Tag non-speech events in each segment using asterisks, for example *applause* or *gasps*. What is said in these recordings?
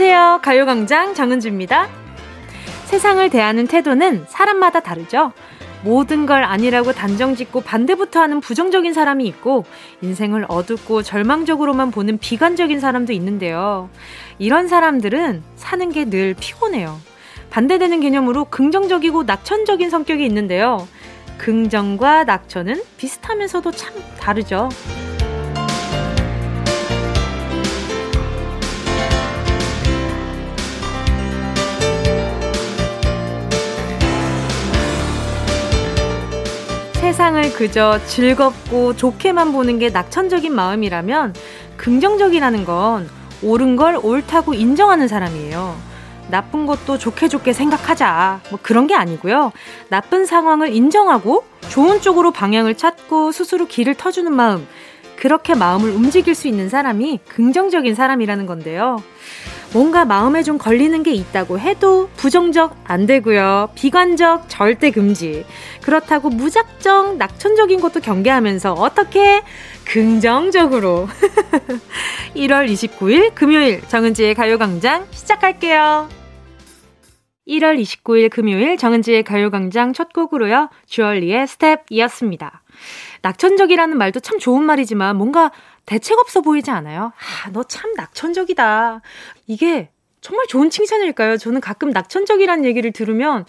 안녕하세요. 가요광장 정은주입니다. 세상을 대하는 태도는 사람마다 다르죠. 모든 걸 아니라고 단정 짓고 반대부터 하는 부정적인 사람이 있고 인생을 어둡고 절망적으로만 보는 비관적인 사람도 있는데요. 이런 사람들은 사는 게 늘 피곤해요. 반대되는 개념으로 긍정적이고 낙천적인 성격이 있는데요. 긍정과 낙천은 비슷하면서도 참 다르죠. 세상을 그저 즐겁고 좋게만 보는 게 낙천적인 마음이라면 긍정적이라는 건 옳은 걸 옳다고 인정하는 사람이에요. 나쁜 것도 좋게 좋게 생각하자. 뭐 그런 게 아니고요. 나쁜 상황을 인정하고 좋은 쪽으로 방향을 찾고 스스로 길을 터주는 마음. 그렇게 마음을 움직일 수 있는 사람이 긍정적인 사람이라는 건데요. 뭔가 마음에 좀 걸리는 게 있다고 해도 부정적 안 되고요. 비관적 절대 금지. 그렇다고 무작정 낙천적인 것도 경계하면서 어떻게 긍정적으로 *laughs* 1월 29일 금요일 정은지의 가요광장 시작할게요. 1월 29일 금요일 정은지의 가요광장 첫 곡으로요. 주얼리의 스텝이었습니다. 낙천적이라는 말도 참 좋은 말이지만 뭔가 대책 없어 보이지 않아요? 아, 너 참 낙천적이다. 이게 정말 좋은 칭찬일까요? 저는 가끔 낙천적이라는 얘기를 들으면,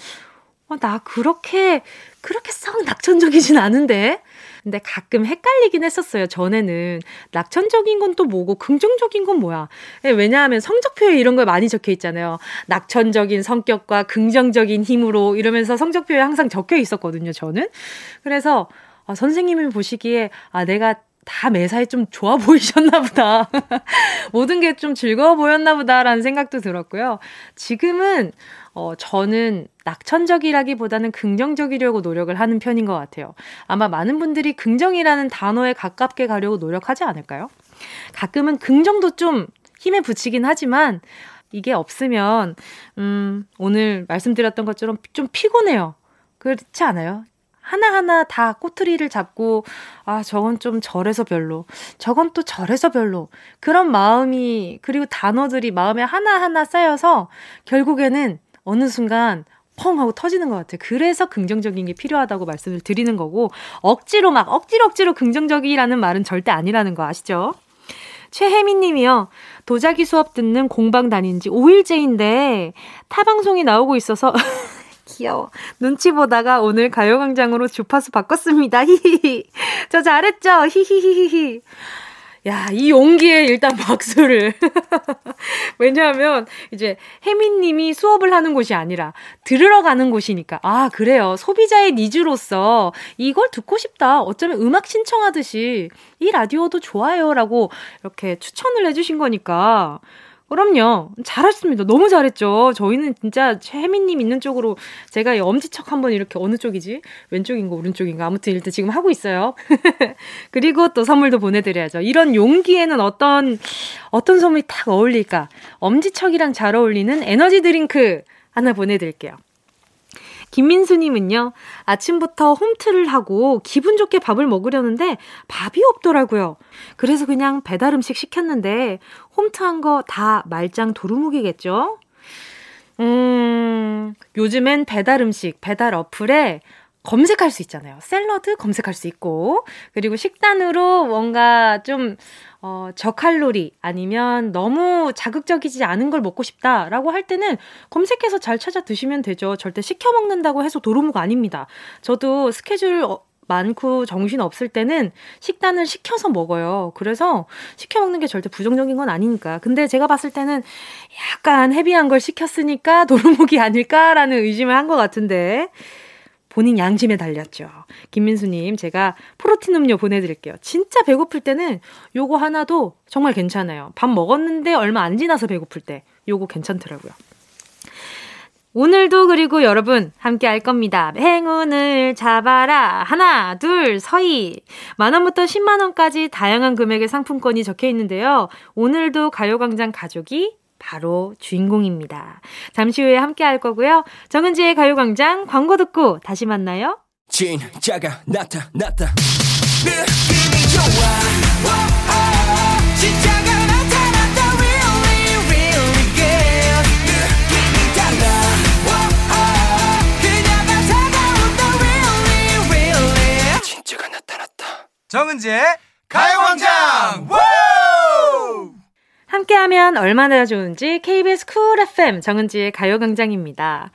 어, 나 그렇게, 그렇게 썩 낙천적이진 않은데? 근데 가끔 헷갈리긴 했었어요, 전에는. 낙천적인 건 또 뭐고, 긍정적인 건 뭐야. 예, 왜냐하면 성적표에 이런 거 많이 적혀 있잖아요. 낙천적인 성격과 긍정적인 힘으로 이러면서 성적표에 항상 적혀 있었거든요, 저는. 그래서, 아, 선생님이 보시기에, 아, 내가 다 매사에 좀 좋아 보이셨나 보다. *laughs* 모든 게 좀 즐거워 보였나 보다라는 생각도 들었고요. 지금은, 어, 저는 낙천적이라기보다는 긍정적이려고 노력을 하는 편인 것 같아요. 아마 많은 분들이 긍정이라는 단어에 가깝게 가려고 노력하지 않을까요? 가끔은 긍정도 좀 힘에 붙이긴 하지만, 이게 없으면, 음, 오늘 말씀드렸던 것처럼 좀 피곤해요. 그렇지 않아요? 하나하나 다 꼬투리를 잡고, 아, 저건 좀 저래서 별로. 저건 또 저래서 별로. 그런 마음이, 그리고 단어들이 마음에 하나하나 쌓여서 결국에는 어느 순간 펑 하고 터지는 것 같아요. 그래서 긍정적인 게 필요하다고 말씀을 드리는 거고, 억지로 막, 억지로 억지로 긍정적이라는 말은 절대 아니라는 거 아시죠? 최혜민 님이요. 도자기 수업 듣는 공방 다닌 지 5일째인데 타방송이 나오고 있어서 *laughs* 귀여워. 눈치 보다가 오늘 가요광장으로 주파수 바꿨습니다. 히히히. 저 잘했죠? 히히히히히. 야, 이 용기에 일단 박수를. *laughs* 왜냐하면, 이제, 혜민 님이 수업을 하는 곳이 아니라, 들으러 가는 곳이니까. 아, 그래요. 소비자의 니즈로서, 이걸 듣고 싶다. 어쩌면 음악 신청하듯이, 이 라디오도 좋아요. 라고, 이렇게 추천을 해주신 거니까. 그럼요. 잘하셨습니다. 너무 잘했죠. 저희는 진짜 최혜민님 있는 쪽으로 제가 엄지척 한번 이렇게 어느 쪽이지? 왼쪽인가 오른쪽인가? 아무튼 일단 지금 하고 있어요. *laughs* 그리고 또 선물도 보내드려야죠. 이런 용기에는 어떤, 어떤 선물이 딱 어울릴까? 엄지척이랑 잘 어울리는 에너지 드링크 하나 보내드릴게요. 김민수님은요, 아침부터 홈트를 하고 기분 좋게 밥을 먹으려는데 밥이 없더라고요. 그래서 그냥 배달 음식 시켰는데 홈트한 거 다 말짱 도루묵이겠죠? 음, 요즘엔 배달 음식, 배달 어플에 검색할 수 있잖아요. 샐러드 검색할 수 있고, 그리고 식단으로 뭔가 좀, 어, 저칼로리 아니면 너무 자극적이지 않은 걸 먹고 싶다라고 할 때는 검색해서 잘 찾아 드시면 되죠. 절대 시켜 먹는다고 해서 도루묵 아닙니다. 저도 스케줄 어, 많고 정신 없을 때는 식단을 시켜서 먹어요. 그래서 시켜 먹는 게 절대 부정적인 건 아니니까. 근데 제가 봤을 때는 약간 헤비한 걸 시켰으니까 *laughs* 도루묵이 아닐까라는 의심을 한 것 같은데. 본인 양심에 달렸죠. 김민수님, 제가 프로틴 음료 보내드릴게요. 진짜 배고플 때는 요거 하나도 정말 괜찮아요. 밥 먹었는데 얼마 안 지나서 배고플 때 요거 괜찮더라고요. 오늘도 그리고 여러분 함께 할 겁니다. 행운을 잡아라. 하나, 둘, 서희. 만원부터 10만원까지 다양한 금액의 상품권이 적혀 있는데요. 오늘도 가요광장 가족이 바로 주인공입니다. 잠시 후에 함께 할 거고요. 정은지의 가요광장 광고 듣고 다시 만나요. 진짜가 나타났다. 느낌이 좋아. 오, 오, 진짜 정은지의 가요광장 함께하면 얼마나 좋은지 KBS 쿨 FM 정은지의 가요광장입니다.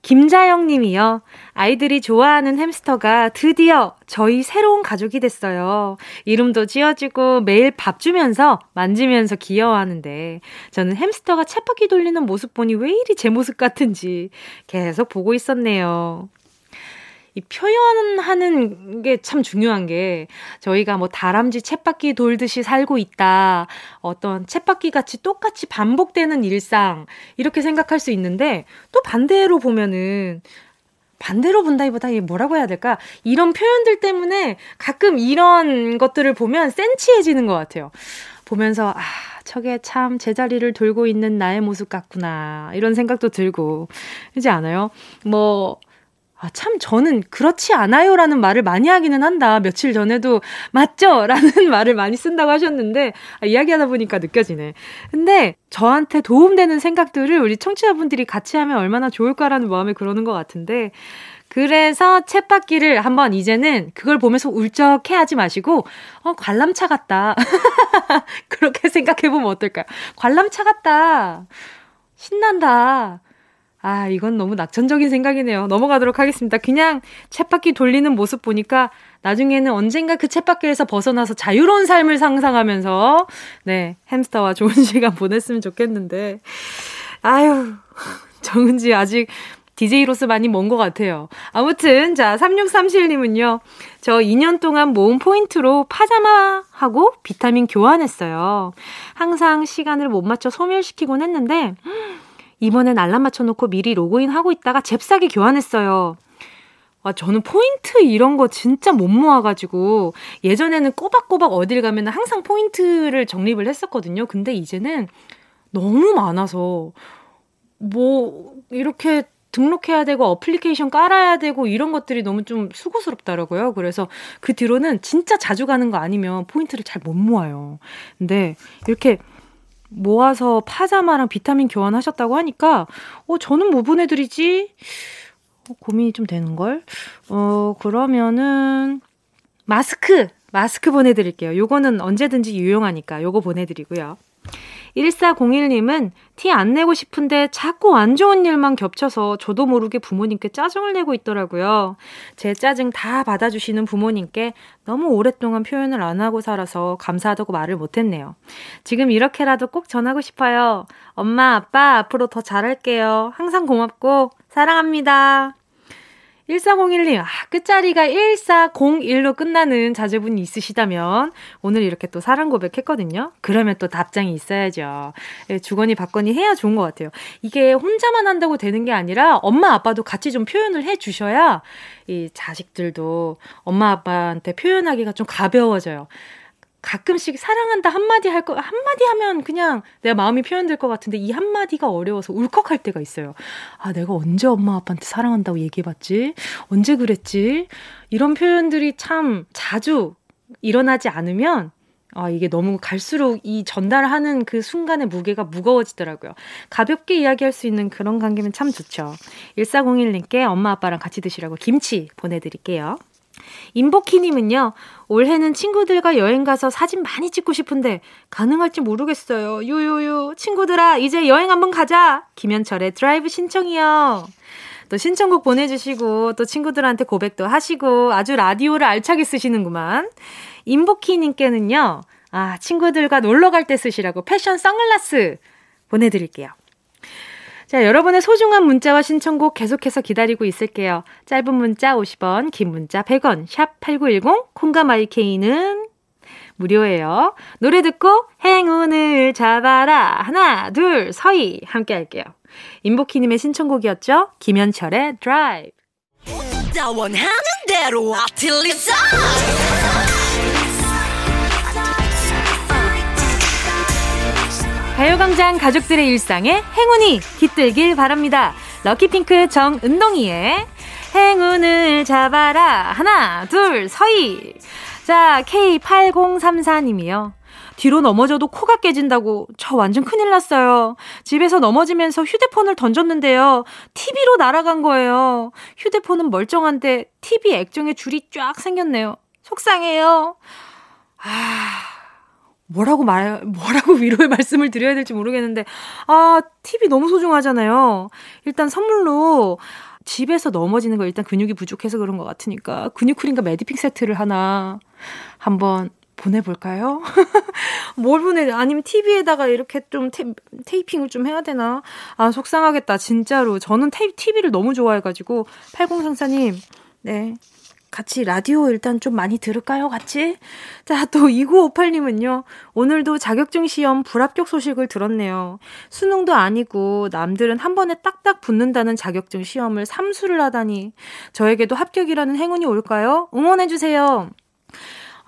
김자영 님이요. 아이들이 좋아하는 햄스터가 드디어 저희 새로운 가족이 됐어요. 이름도 지어지고 매일 밥 주면서 만지면서 귀여워하는데 저는 햄스터가 쳇바퀴 돌리는 모습 보니 왜 이리 제 모습 같은지 계속 보고 있었네요. 이 표현하는 게 참 중요한 게 저희가 뭐 다람쥐 쳇바퀴 돌듯이 살고 있다. 어떤 쳇바퀴 같이 똑같이 반복되는 일상 이렇게 생각할 수 있는데 또 반대로 보면은 반대로 본다기보다 이게 뭐라고 해야 될까? 이런 표현들 때문에 가끔 이런 것들을 보면 센치해지는 것 같아요. 보면서 아 저게 참 제자리를 돌고 있는 나의 모습 같구나 이런 생각도 들고 그렇지 않아요? 뭐 아, 참, 저는 그렇지 않아요라는 말을 많이 하기는 한다. 며칠 전에도 맞죠? *laughs* 라는 말을 많이 쓴다고 하셨는데, 아, 이야기하다 보니까 느껴지네. 근데 저한테 도움되는 생각들을 우리 청취자분들이 같이 하면 얼마나 좋을까라는 마음에 그러는 것 같은데, 그래서 챗바퀴를 한번 이제는 그걸 보면서 울적해 하지 마시고, 어, 관람차 같다. *laughs* 그렇게 생각해보면 어떨까요? 관람차 같다. 신난다. 아, 이건 너무 낙천적인 생각이네요. 넘어가도록 하겠습니다. 그냥 챗바퀴 돌리는 모습 보니까 나중에는 언젠가 그 챗바퀴에서 벗어나서 자유로운 삶을 상상하면서 네, 햄스터와 좋은 *laughs* 시간 보냈으면 좋겠는데. 아유, *laughs* 정은지 아직 DJ로서 많이 먼 것 같아요. 아무튼, 자, 3637님은요, 저 2년 동안 모은 포인트로 파자마하고 비타민 교환했어요. 항상 시간을 못 맞춰 소멸시키곤 했는데, 이번엔 알람 맞춰놓고 미리 로그인하고 있다가 잽싸게 교환했어요. 아, 저는 포인트 이런 거 진짜 못 모아가지고 예전에는 꼬박꼬박 어딜 가면 항상 포인트를 적립을 했었거든요. 근데 이제는 너무 많아서 뭐 이렇게 등록해야 되고 어플리케이션 깔아야 되고 이런 것들이 너무 좀 수고스럽더라고요. 그래서 그 뒤로는 진짜 자주 가는 거 아니면 포인트를 잘 못 모아요. 근데 이렇게 모아서 파자마랑 비타민 교환하셨다고 하니까, 어, 저는 뭐 보내드리지? 어, 고민이 좀 되는걸? 어, 그러면은, 마스크! 마스크 보내드릴게요. 요거는 언제든지 유용하니까 요거 보내드리고요. 1401님은 티 안 내고 싶은데 자꾸 안 좋은 일만 겹쳐서 저도 모르게 부모님께 짜증을 내고 있더라고요. 제 짜증 다 받아주시는 부모님께 너무 오랫동안 표현을 안 하고 살아서 감사하다고 말을 못했네요. 지금 이렇게라도 꼭 전하고 싶어요. 엄마, 아빠, 앞으로 더 잘할게요. 항상 고맙고 사랑합니다. 1401님, 아, 끝자리가 1401로 끝나는 자제분이 있으시다면, 오늘 이렇게 또 사랑 고백했거든요? 그러면 또 답장이 있어야죠. 예, 주거니 받거니 해야 좋은 것 같아요. 이게 혼자만 한다고 되는 게 아니라, 엄마, 아빠도 같이 좀 표현을 해 주셔야, 이 자식들도 엄마, 아빠한테 표현하기가 좀 가벼워져요. 가끔씩 사랑한다 한마디 할 거, 한마디 하면 그냥 내 마음이 표현될 것 같은데 이 한마디가 어려워서 울컥할 때가 있어요. 아, 내가 언제 엄마 아빠한테 사랑한다고 얘기해봤지? 언제 그랬지? 이런 표현들이 참 자주 일어나지 않으면 아, 이게 너무 갈수록 이 전달하는 그 순간의 무게가 무거워지더라고요. 가볍게 이야기할 수 있는 그런 관계면 참 좋죠. 1401님께 엄마 아빠랑 같이 드시라고 김치 보내드릴게요. 임복희님은요, 올해는 친구들과 여행 가서 사진 많이 찍고 싶은데, 가능할지 모르겠어요. 요요요. 친구들아, 이제 여행 한번 가자! 김현철의 드라이브 신청이요. 또 신청곡 보내주시고, 또 친구들한테 고백도 하시고, 아주 라디오를 알차게 쓰시는구만. 임복희님께는요, 아, 친구들과 놀러 갈 때 쓰시라고 패션 선글라스 보내드릴게요. 자, 여러분의 소중한 문자와 신청곡 계속해서 기다리고 있을게요. 짧은 문자 50원, 긴 문자 100원, 샵 8910, 콩과 마이케이는 무료예요. 노래 듣고 행운을 잡아라. 하나, 둘, 서희. 함께 할게요. 임복희님의 신청곡이었죠? 김현철의 드라이브. 가요광장 가족들의 일상에 행운이 깃들길 바랍니다. 럭키핑크 정은동이의 행운을 잡아라. 하나, 둘, 서희. 자, K8034님이요. 뒤로 넘어져도 코가 깨진다고 저 완전 큰일 났어요. 집에서 넘어지면서 휴대폰을 던졌는데요. TV로 날아간 거예요. 휴대폰은 멀쩡한데 TV 액정에 줄이 쫙 생겼네요. 속상해요. 아, 뭐라고 말, 뭐라고 *laughs* 위로의 말씀을 드려야 될지 모르겠는데, 아, 팁이 너무 소중하잖아요. 일단 선물로 집에서 넘어지는 거 일단 근육이 부족해서 그런 것 같으니까 근육크림과 메디픽 세트를 하나 한번 보내볼까요? *laughs* 뭘 보내? 아니면 TV에다가 이렇게 좀 테, 테이핑을 좀 해야 되나? 아, 속상하겠다. 진짜로. 저는 테이, TV를 너무 좋아해가지고. 8034님, 네. 같이 라디오 일단 좀 많이 들을까요? 같이? 자, 또 2958님은요. 오늘도 자격증 시험 불합격 소식을 들었네요. 수능도 아니고 남들은 한 번에 딱딱 붙는다는 자격증 시험을 삼수를 하다니 저에게도 합격이라는 행운이 올까요? 응원해 주세요.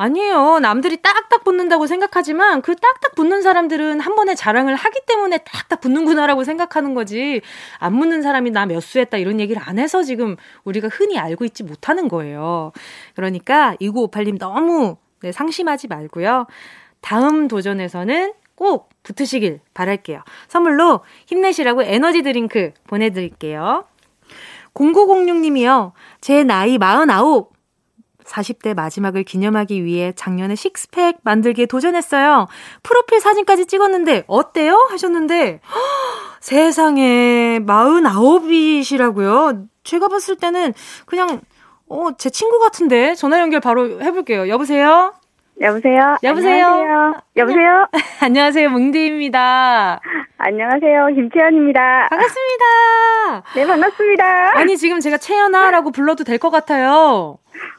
아니에요. 남들이 딱딱 붙는다고 생각하지만 그 딱딱 붙는 사람들은 한 번에 자랑을 하기 때문에 딱딱 붙는구나라고 생각하는 거지. 안 붙는 사람이 나 몇 수 했다 이런 얘기를 안 해서 지금 우리가 흔히 알고 있지 못하는 거예요. 그러니까 2958님 너무 네, 상심하지 말고요. 다음 도전에서는 꼭 붙으시길 바랄게요. 선물로 힘내시라고 에너지 드링크 보내드릴게요. 0906님이요. 제 나이 49. 40대 마지막을 기념하기 위해 작년에 식스팩 만들기에 도전했어요. 프로필 사진까지 찍었는데 어때요? 하셨는데 허, 세상에 49이시라고요. 제가 봤을 때는 그냥 어, 제 친구 같은데 전화 연결 바로 해볼게요. 여보세요? 여보세요? 여보세요? 안녕하세요? 여보세요? *laughs* 안녕하세요. 뭉디입니다. 안녕하세요. 김채연입니다. 반갑습니다. 네, 반갑습니다. 아니, 지금 제가 채연아라고 불러도 될 것 같아요.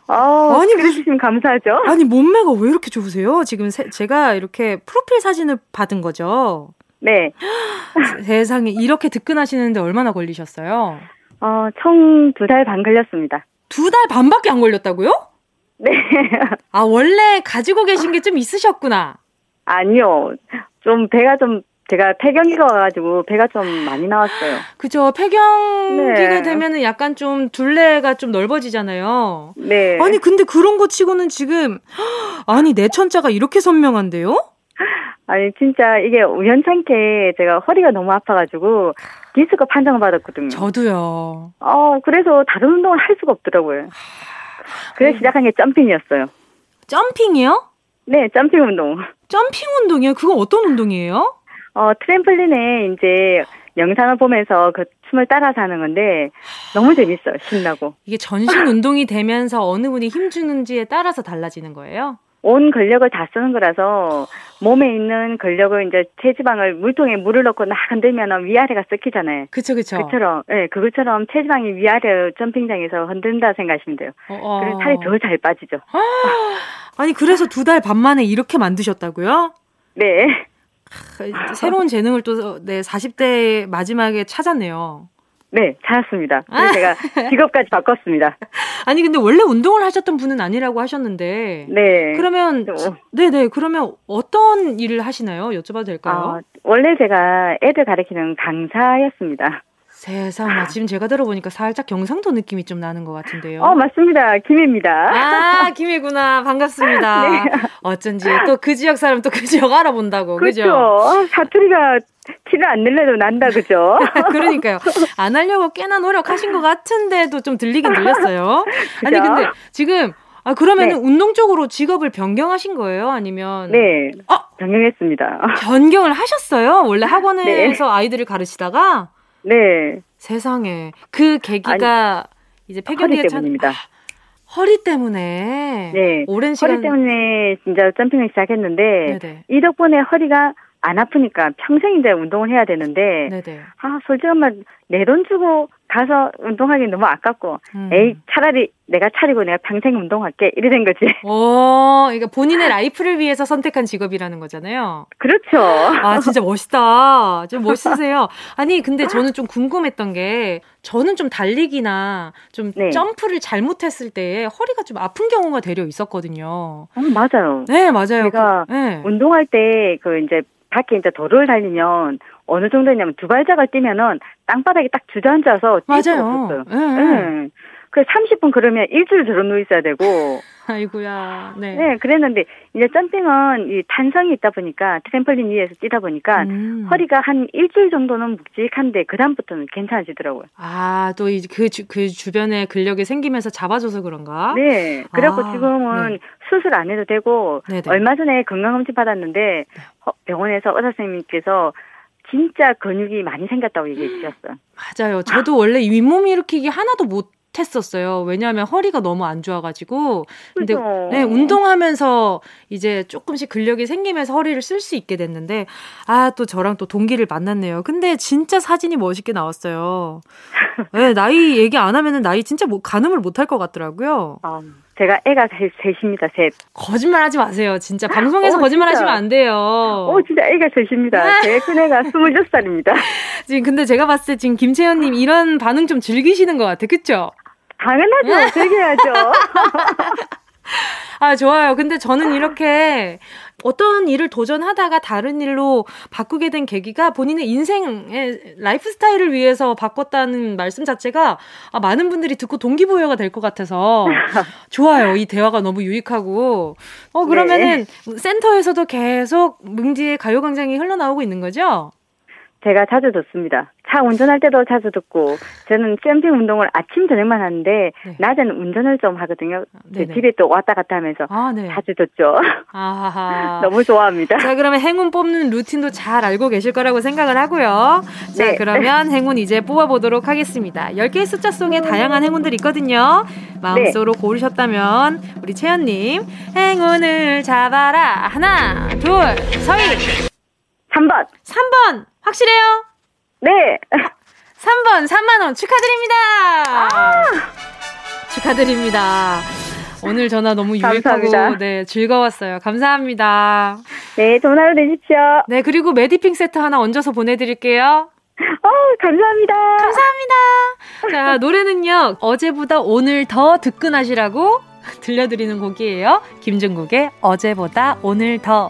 어, 아니, 그러시면 감사하죠. 아니, 몸매가 왜 이렇게 좋으세요? 지금 세, 제가 이렇게 프로필 사진을 받은 거죠? 네. *gasps* 세상에, 이렇게 득근하시는데 얼마나 걸리셨어요? 어, 총 두 달 반 걸렸습니다. 두 달 반밖에 안 걸렸다고요? 네. 아, 원래 가지고 계신 게 좀 있으셨구나. 아니요. 좀 배가 좀 제가 폐경기가 와가지고 배가 좀 많이 나왔어요. 그죠. 폐경기가 네. 되면은 약간 좀 둘레가 좀 넓어지잖아요. 네. 아니 근데 그런 거 치고는 지금 아니 내 천자가 이렇게 선명한데요? 아니 진짜 이게 우연찮게 제가 허리가 너무 아파가지고 디스크 판정을 받았거든요. 저도요. 어 그래서 다른 운동을 할 수가 없더라고요. 그래서 시작한 게 점핑이었어요. 점핑이요? 네, 점핑 운동. *laughs* 점핑 운동이요? 그건 어떤 운동이에요? 어, 트램플린에 이제 영상을 보면서 그 춤을 따라서 하는 건데 너무 재밌어요. 신나고. 이게 전신 *laughs* 운동이 되면서 어느 분이 힘 주는지에 따라서 달라지는 거예요? 온 근력을 다 쓰는 거라서 몸에 있는 근력을 이제 체지방을 물통에 물을 넣고 막 흔들면 위아래가 섞이잖아요. 그쵸, 그쵸. 그처럼, 예, 네, 그것처럼 체지방이 위아래 점핑장에서 흔든다 생각하시면 돼요. 어, 어. 그래서 살이 더 잘 빠지죠. 아니, 그래서 두 달 반 만에 이렇게 만드셨다고요? 네. 새로운 재능을 또, 네, 40대 마지막에 찾았네요. 네, 찾았습니다. 그래서 제가 직업까지 바꿨습니다. *laughs* 아니 근데 원래 운동을 하셨던 분은 아니라고 하셨는데. 네. 그러면 네네 네, 그러면 어떤 일을 하시나요? 여쭤봐도 될까요? 아, 원래 제가 애들 가르치는 강사였습니다. 세상에 지금 제가 들어보니까 살짝 경상도 느낌이 좀 나는 것 같은데요. 어 맞습니다. 김해입니다. 아 김해구나 반갑습니다. *laughs* 네. 어쩐지 또 그 지역 사람 또 그 지역 알아본다고 그렇죠. 그죠? 사투리가 티를 안 내려도 난다 그죠? *laughs* 그러니까요. 안 하려고 꽤나 노력하신 것 같은데도 좀 들리긴 들렸어요. *laughs* 아니 근데 지금 아 그러면은 네. 운동 쪽으로 직업을 변경하신 거예요? 아니면 네. 어 변경했습니다. *laughs* 변경을 하셨어요? 원래 학원에서 네. 아이들을 가르치다가 네. 세상에. 그 계기가 아니, 이제 폐경기가 때문입니다. 참... 허리 때문에. 네. 오랜 시간. 허리 때문에 진짜 점핑을 시작했는데 네네. 이 덕분에 허리가 안 아프니까 평생 이제 운동을 해야 되는데 네네. 아 솔직히 말내 돈 주고 가서 운동하기 너무 아깝고 음. 에이 차라리 내가 차리고 내가 평생 운동할게 이래 된 거지. *laughs* 어, 그러니까 본인의 라이프를 위해서 선택한 직업이라는 거잖아요. 그렇죠. 아 진짜 멋있다. 좀 멋있으세요. 아니 근데 저는 좀 궁금했던 게 저는 좀 달리기나 좀 네. 점프를 잘못했을 때 허리가 좀 아픈 경우가 되려 있었거든요. 어, 맞아요. 네 맞아요. 제가 그, 네. 운동할 때 그 이제 밖에 이제 도로를 달리면 어느 정도냐면 두 발짝을 뛰면은 땅바닥에 딱 주저앉아서 맞아요. 네. 네. 그 30분 그러면 일주일 저런 누워 있어야 되고. *laughs* 아이고야. 네. 네, 그랬는데 이제 점핑은 이 탄성이 있다 보니까 트램펄린 위에서 뛰다 보니까 음. 허리가 한 일주일 정도는 묵직한데 그 다음부터는 괜찮아지더라고요. 아, 또 그그 그 주변에 근력이 생기면서 잡아줘서 그런가? 네. 그래갖고 아, 지금은 네. 수술 안 해도 되고 네네. 얼마 전에 건강검진 받았는데 네. 병원에서 의사 선생님께서 진짜 근육이 많이 생겼다고 얘기해 주셨어요. 맞아요. 저도 원래 윗몸 일으키기 하나도 못 했었어요. 왜냐하면 허리가 너무 안 좋아가지고. 근데 네, 운동하면서 이제 조금씩 근력이 생기면서 허리를 쓸 수 있게 됐는데, 아, 또 저랑 또 동기를 만났네요. 근데 진짜 사진이 멋있게 나왔어요. 네, 나이 얘기 안 하면은 나이 진짜 뭐, 가늠을 못할 것 같더라고요. 아, 제가 애가 셋, 셋입니다, 셋. 거짓말 하지 마세요. 진짜 방송에서 어, 거짓말 진짜. 하시면 안 돼요. 어, 진짜 애가 셋입니다. 제 큰애가 *laughs* 26살입니다. 지금 근데 제가 봤을 때 지금 김채연님 이런 반응 좀 즐기시는 것 같아. 그쵸? 당연하죠. 즐겨야죠. *laughs* 아, 좋아요. 근데 저는 이렇게 어떤 일을 도전하다가 다른 일로 바꾸게 된 계기가 본인의 인생의 라이프 스타일을 위해서 바꿨다는 말씀 자체가 아, 많은 분들이 듣고 동기부여가 될 것 같아서 *laughs* 좋아요. 이 대화가 너무 유익하고. 어, 그러면은 네. 센터에서도 계속 뭉지의 가요광장이 흘러나오고 있는 거죠? 제가 자주 듣습니다. 차 운전할 때도 자주 듣고 저는 점핑 운동을 아침 저녁만 하는데 네. 낮에는 운전을 좀 하거든요. 네 집에 또 왔다 갔다 하면서 아, 네. 자주 듣죠. *laughs* 너무 좋아합니다. 자 그러면 행운 뽑는 루틴도 잘 알고 계실 거라고 생각을 하고요. 자 네. 그러면 행운 이제 뽑아보도록 하겠습니다. 10개의 숫자 속에 다양한 행운들이 있거든요. 마음속으로 네. 고르셨다면 우리 채연님 행운을 잡아라 하나 둘 서희 3번 3번 확실해요? 네. 3번 3만원 축하드립니다. 아! 축하드립니다. 오늘 전화 너무 유익하고 네, 즐거웠어요. 감사합니다. 네, 좋은 하루 되십시오. 네, 그리고 메디핑 세트 하나 얹어서 보내드릴게요. 어, 감사합니다. 감사합니다. 자, 노래는요, 어제보다 오늘 더 득근하시라고 *laughs* 들려드리는 곡이에요. 김종국의 어제보다 오늘 더.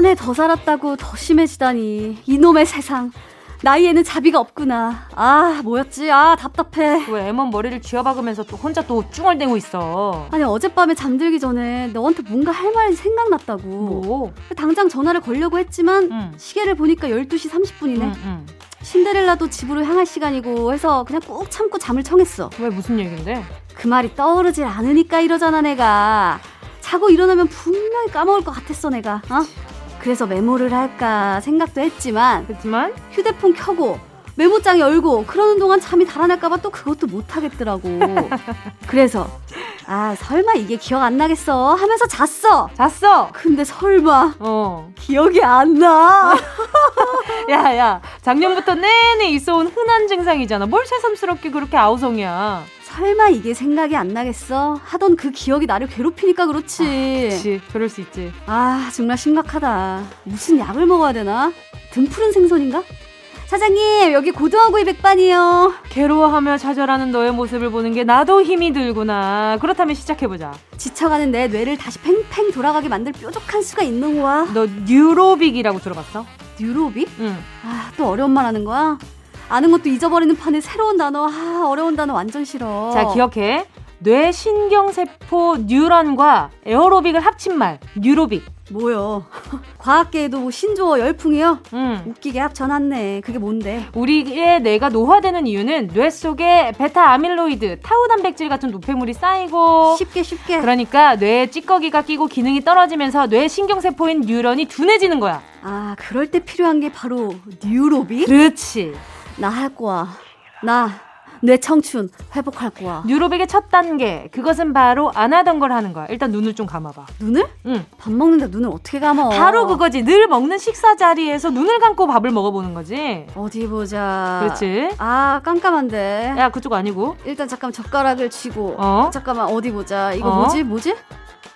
한 해 더 살았다고 더 심해지다니. 이놈의 세상. 나이에는 자비가 없구나. 아, 뭐였지? 아, 답답해. 왜 애먼 머리를 쥐어박으면서 또 혼자 또 쭝얼대고 있어? 아니, 어젯밤에 잠들기 전에 너한테 뭔가 할 말이 생각났다고. 뭐? 당장 전화를 걸려고 했지만 응. 시계를 보니까 12시 30분이네. 응, 응. 신데렐라도 집으로 향할 시간이고 해서 그냥 꾹 참고 잠을 청했어. 왜 무슨 얘긴데? 그 말이 떠오르질 않으니까 이러잖아, 내가. 자고 일어나면 분명히 까먹을 것 같았어, 내가. 어? 그래서 메모를 할까 생각도 했지만 했지만 휴대폰 켜고 메모장 열고 그러는 동안 잠이 달아날까봐 또 그것도 못하겠더라고. *laughs* 그래서 아 설마 이게 기억 안 나겠어 하면서 잤어. 잤어. 근데 설마 어 기억이 안 나. *laughs* 야야 작년부터 내내 있어온 흔한 증상이잖아. 뭘 새삼스럽게 그렇게 아우성이야. 설마 이게 생각이 안 나겠어? 하던 그 기억이 나를 괴롭히니까 그렇지. 아, 그렇지. 그럴 수 있지. 아, 정말 심각하다. 무슨 약을 먹어야 되나? 등 푸른 생선인가? 사장님, 여기 고등어구이 백반이요. 괴로워하며 좌절하는 너의 모습을 보는 게 나도 힘이 들구나. 그렇다면 시작해보자. 지쳐가는 내 뇌를 다시 팽팽 돌아가게 만들 뾰족한 수가 있는 거야. 너 뉴로빅이라고 들어봤어? neurobic? 응. 아, 또 어려운 말 하는 거야? 아는 것도 잊어버리는 판에 새로운 단어, 아, 어려운 단어 완전 싫어. 자, 기억해. 뇌신경세포 뉴런과 에어로빅을 합친 말, neurobic. 뭐요? *laughs* 과학계에도 뭐 신조어 열풍이요? 응. 웃기게 합쳐놨네. 그게 뭔데? 우리의 뇌가 노화되는 이유는 뇌 속에 베타 아밀로이드, 타우 단백질 같은 노폐물이 쌓이고 쉽게 쉽게. 그러니까 뇌에 찌꺼기가 끼고 기능이 떨어지면서 뇌 신경세포인 뉴런이 둔해지는 거야. 아, 그럴 때 필요한 게 바로 뉴로빅? 그렇지. 나 할 거야. 나 내 청춘 회복할 거야. 뉴로백의 첫 단계. 그것은 바로 안 하던 걸 하는 거야. 일단 눈을 좀 감아봐. 눈을? 응. 밥 먹는데 눈을 어떻게 감아? 바로 그거지. 늘 먹는 식사 자리에서 눈을 감고 밥을 먹어보는 거지. 어디 보자. 그렇지. 아, 깜깜한데. 야, 그쪽 아니고. 일단 잠깐 젓가락을 쥐고. 어? 잠깐만, 어디 보자. 이거 어? 뭐지? 뭐지?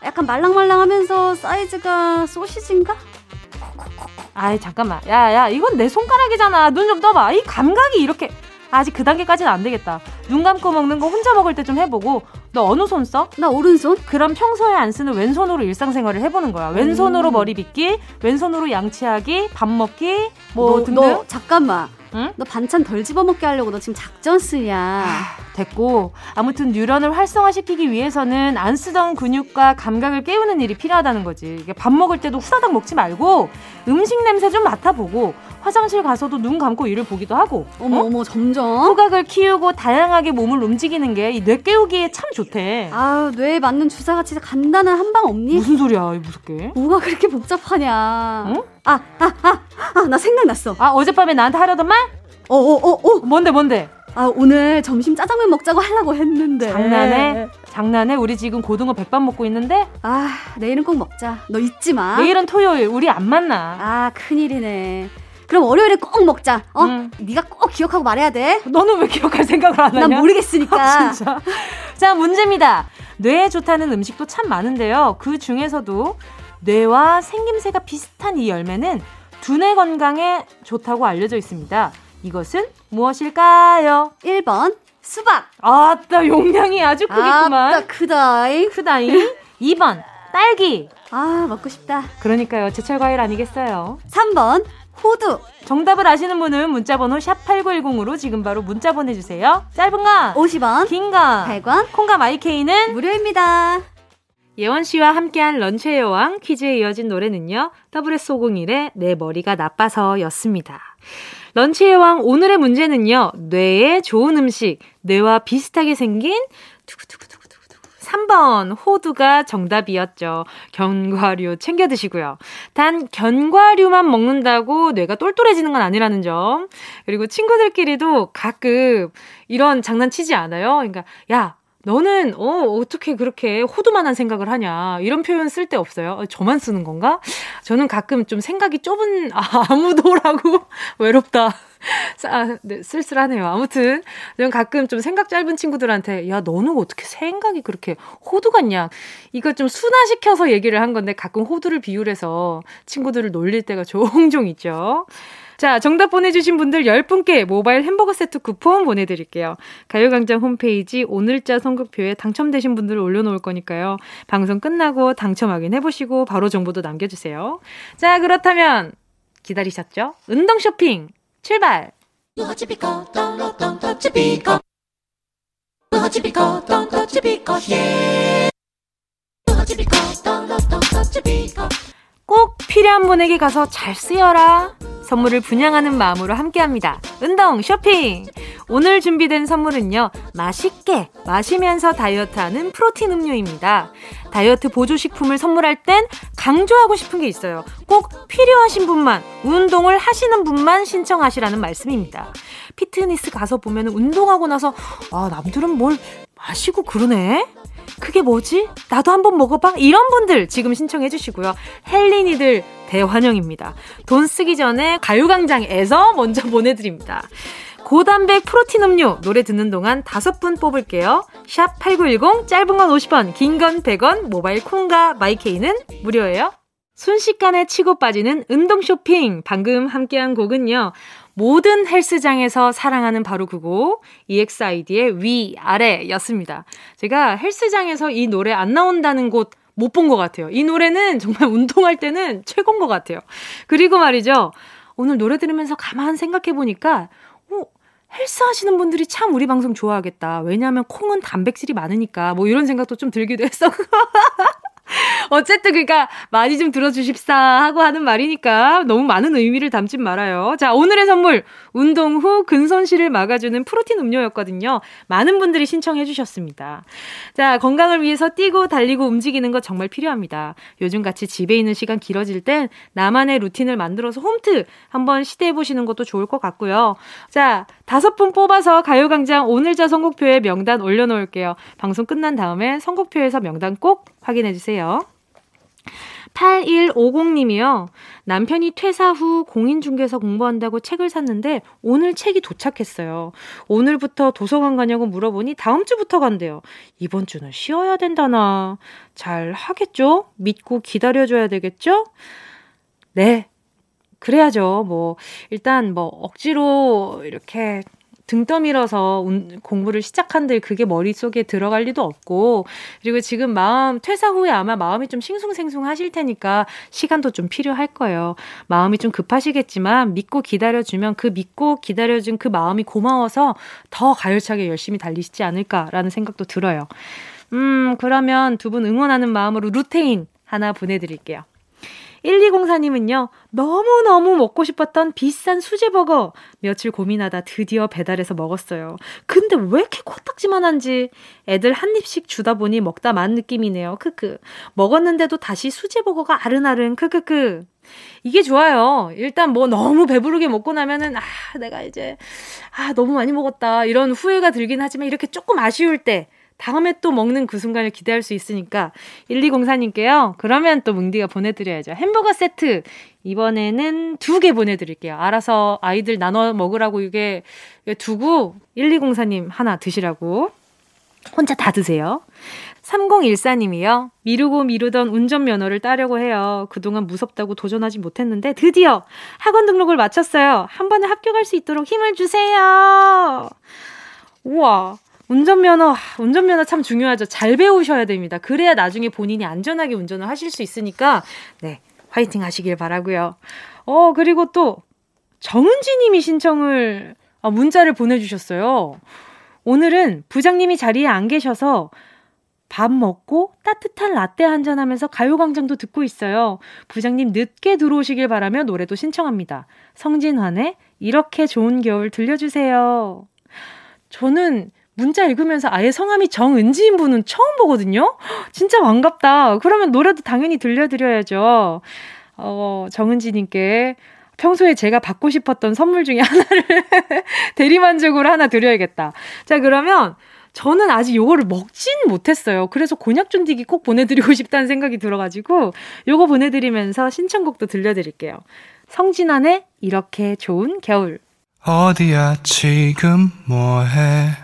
약간 말랑말랑하면서 사이즈가 소시지인가? 아이 잠깐만. 야야 이건 내 손가락이잖아. 눈 좀 떠봐. 이 감각이 이렇게 아직 그 단계까지는 안 되겠다. 눈 감고 먹는 거 혼자 먹을 때 좀 해보고. 너 어느 손 써? 나 오른손? 그럼 평소에 안 쓰는 왼손으로 일상생활을 해보는 거야. 왼손으로 음. 머리 빗기 왼손으로 양치하기 밥 먹기 뭐 너, 등등? 너 잠깐만 응? 너 반찬 덜 집어먹게 하려고 너 지금 작전 쓰냐? 아, 됐고 아무튼 뉴런을 활성화시키기 위해서는 안 쓰던 근육과 감각을 깨우는 일이 필요하다는 거지. 밥 먹을 때도 후다닥 먹지 말고 음식 냄새 좀 맡아보고 화장실 가서도 눈 감고 일을 보기도 하고. 어머 어? 어머 점점 후각을 키우고 다양하게 몸을 움직이는 게뇌 깨우기에 참 좋대. 아 뇌에 맞는 주사가 진짜 간단한 한 방 없니? 무슨 소리야 무섭게? 뭐가 그렇게 복잡하냐? 응? 아, 아, 아, 아, 나 생각났어. 아, 어젯밤에 나한테 하려던 말? 어, 어, 어, 어. 뭔데, 뭔데? 아, 오늘 점심 짜장면 먹자고 하려고 했는데. 장난해? 장난해? 우리 지금 고등어 백반 먹고 있는데? 아, 내일은 꼭 먹자. 너 잊지 마. 내일은 토요일. 우리 안 만나. 아, 큰일이네. 그럼 월요일에 꼭 먹자. 어? 응. 네가 꼭 기억하고 말해야 돼. 너는 왜 기억할 생각을 안 하냐? 난 모르겠으니까. *laughs* 아, 진짜. 자, 문제입니다. 뇌에 좋다는 음식도 참 많은데요. 그 중에서도 뇌와 생김새가 비슷한 이 열매는 두뇌 건강에 좋다고 알려져 있습니다. 이것은 무엇일까요? 1번 수박. 아따 용량이 아주 크겠구만. 아따 크다잉. 크다잉. 2번 딸기. 아 먹고 싶다. 그러니까요. 제철 과일 아니겠어요? 3번 호두. 정답을 아시는 분은 문자번호 샵8910으로 지금 바로 문자 보내주세요. 짧은 건 50원, 긴 건 100원, 콩과 마이케이는 무료입니다. 예원 씨와 함께한 런치의 여왕 퀴즈에 이어진 노래는요. WS501의 내 머리가 나빠서 였습니다. 런치의 왕 오늘의 문제는요. 뇌에 좋은 음식, 뇌와 비슷하게 생긴 두구두구두구두구 3번 호두가 정답이었죠. 견과류 챙겨 드시고요. 단 견과류만 먹는다고 뇌가 똘똘해지는 건 아니라는 점. 그리고 친구들끼리도 가끔 이런 장난치지 않아요. 그러니까 야 너는 어 어떻게 그렇게 호두만한 생각을 하냐 이런 표현 쓸때 없어요. 어, 저만 쓰는 건가? 저는 가끔 좀 생각이 좁은 아, 아무도라고 *laughs* 외롭다. *laughs* 아, 네, 쓸쓸하네요. 아무튼 저는 가끔 좀 생각 짧은 친구들한테 야 너는 어떻게 생각이 그렇게 호두 같냐 이거 좀 순화시켜서 얘기를 한 건데 가끔 호두를 비율해서 친구들을 놀릴 때가 *laughs* 종종 있죠. 자, 정답 보내주신 분들 10분께 모바일 햄버거 세트 쿠폰 보내드릴게요. 가요광장 홈페이지 오늘자 선곡표에 당첨되신 분들을 올려놓을 거니까요. 방송 끝나고 당첨 확인해보시고 바로 정보도 남겨주세요. 자, 그렇다면 기다리셨죠? 운동 쇼핑 출발! 꼭 필요한 분에게 가서 잘 쓰여라. 선물을 분양하는 마음으로 함께합니다. 운동 쇼핑! 오늘 준비된 선물은요, 맛있게 마시면서 다이어트하는 프로틴 음료입니다. 다이어트 보조식품을 선물할 땐 강조하고 싶은 게 있어요. 꼭 필요하신 분만, 운동을 하시는 분만 신청하시라는 말씀입니다. 피트니스 가서 보면 운동하고 나서, 아, 남들은 뭘 마시고 그러네? 그게 뭐지? 나도 한번 먹어봐? 이런 분들 지금 신청해 주시고요. 헬린이들 대환영입니다. 돈 쓰기 전에 가요광장에서 먼저 *laughs* 보내드립니다. 고단백 프로틴 음료 노래 듣는 동안 다섯 분 뽑을게요. 샵 8910 짧은 건 50원, 긴 건 100원, 모바일 콩과 마이케이는 무료예요. 순식간에 치고 빠지는 운동 쇼핑. 방금 함께한 곡은요. 모든 헬스장에서 사랑하는 바로 그곡 EXID의 위, 아래 였습니다. 제가 헬스장에서 이 노래 안 나온다는 곳 못 본 것 같아요. 이 노래는 정말 *laughs* 운동할 때는 최고인 것 같아요. 그리고 말이죠. 오늘 노래 들으면서 가만 생각해 보니까, 어, 헬스 하시는 분들이 참 우리 방송 좋아하겠다. 왜냐하면 콩은 단백질이 많으니까, 뭐 이런 생각도 좀 들기도 했어. *laughs* *laughs* 어쨌든 그러니까 많이 좀 들어주십사 하고 하는 말이니까 너무 많은 의미를 담진 말아요. 자, 오늘의 선물 운동 후 근손실을 막아주는 프로틴 음료였거든요. 많은 분들이 신청해 주셨습니다. 자, 건강을 위해서 뛰고 달리고 움직이는 거 정말 필요합니다. 요즘 같이 집에 있는 시간 길어질 땐 나만의 루틴을 만들어서 홈트 한번 시도해 보시는 것도 좋을 것 같고요. 자, 다섯 분 뽑아서 가요광장 오늘자 선곡표에 명단 올려놓을게요. 방송 끝난 다음에 선곡표에서 명단 꼭 확인해 주세요. 8150님이요. 남편이 퇴사 후 공인중개사 공부한다고 책을 샀는데 오늘 책이 도착했어요. 오늘부터 도서관 가냐고 물어보니 다음 주부터 간대요. 이번 주는 쉬어야 된다나. 잘 하겠죠? 믿고 기다려줘야 되겠죠? 네. 그래야죠. 뭐, 일단 뭐, 억지로 이렇게 등 떠밀어서 공부를 시작한들 그게 머릿속에 들어갈 리도 없고 그리고 지금 마음 퇴사 후에 아마 마음이 좀 싱숭생숭 하실 테니까 시간도 좀 필요할 거예요. 마음이 좀 급하시겠지만 믿고 기다려주면 그 믿고 기다려준 그 마음이 고마워서 더 가열차게 열심히 달리시지 않을까라는 생각도 들어요. 음, 그러면 두 분 응원하는 마음으로 루테인 하나 보내드릴게요. 1204님은요, 너무너무 먹고 싶었던 비싼 수제버거. 며칠 고민하다 드디어 배달해서 먹었어요. 근데 왜 이렇게 코딱지만 한지. 애들 한 입씩 주다 보니 먹다 만 느낌이네요. 크크. 먹었는데도 다시 수제버거가 아른아른. 크크크. 이게 좋아요. 일단 뭐 너무 배부르게 먹고 나면은, 아, 내가 이제, 아, 너무 많이 먹었다. 이런 후회가 들긴 하지만 이렇게 조금 아쉬울 때, 다음에 또 먹는 그 순간을 기대할 수 있으니까 1204님께요. 그러면 또 뭉디가 보내드려야죠. 햄버거 세트 이번에는 두 개 보내드릴게요. 알아서 아이들 나눠 먹으라고 이게 두고 1204님 하나 드시라고 혼자 다 드세요. 3014님이요. 미루고 미루던 운전면허를 따려고 해요. 그동안 무섭다고 도전하지 못했는데 드디어 학원 등록을 마쳤어요. 한 번에 합격할 수 있도록 힘을 주세요. 우와. 운전면허, 운전면허 참 중요하죠. 잘 배우셔야 됩니다. 그래야 나중에 본인이 안전하게 운전을 하실 수 있으니까, 네, 화이팅 하시길 바라고요 어, 그리고 또, 정은지 님이 신청을, 아, 문자를 보내주셨어요. 오늘은 부장님이 자리에 안 계셔서 밥 먹고 따뜻한 라떼 한잔 하면서 가요광장도 듣고 있어요. 부장님 늦게 들어오시길 바라며 노래도 신청합니다. 성진환의 이렇게 좋은 겨울 들려주세요. 저는 문자 읽으면서 아예 성함이 정은지인 분은 처음 보거든요? 진짜 반갑다. 그러면 노래도 당연히 들려드려야죠. 어, 정은지님께 평소에 제가 받고 싶었던 선물 중에 하나를 *laughs* 대리만족으로 하나 드려야겠다. 자, 그러면 저는 아직 요거를 먹진 못했어요. 그래서 곤약 쫀디기 꼭 보내드리고 *laughs* 싶다는 생각이 들어가지고 요거 보내드리면서 신청곡도 들려드릴게요. 성진환의 이렇게 좋은 겨울. 어디야 지금 뭐해?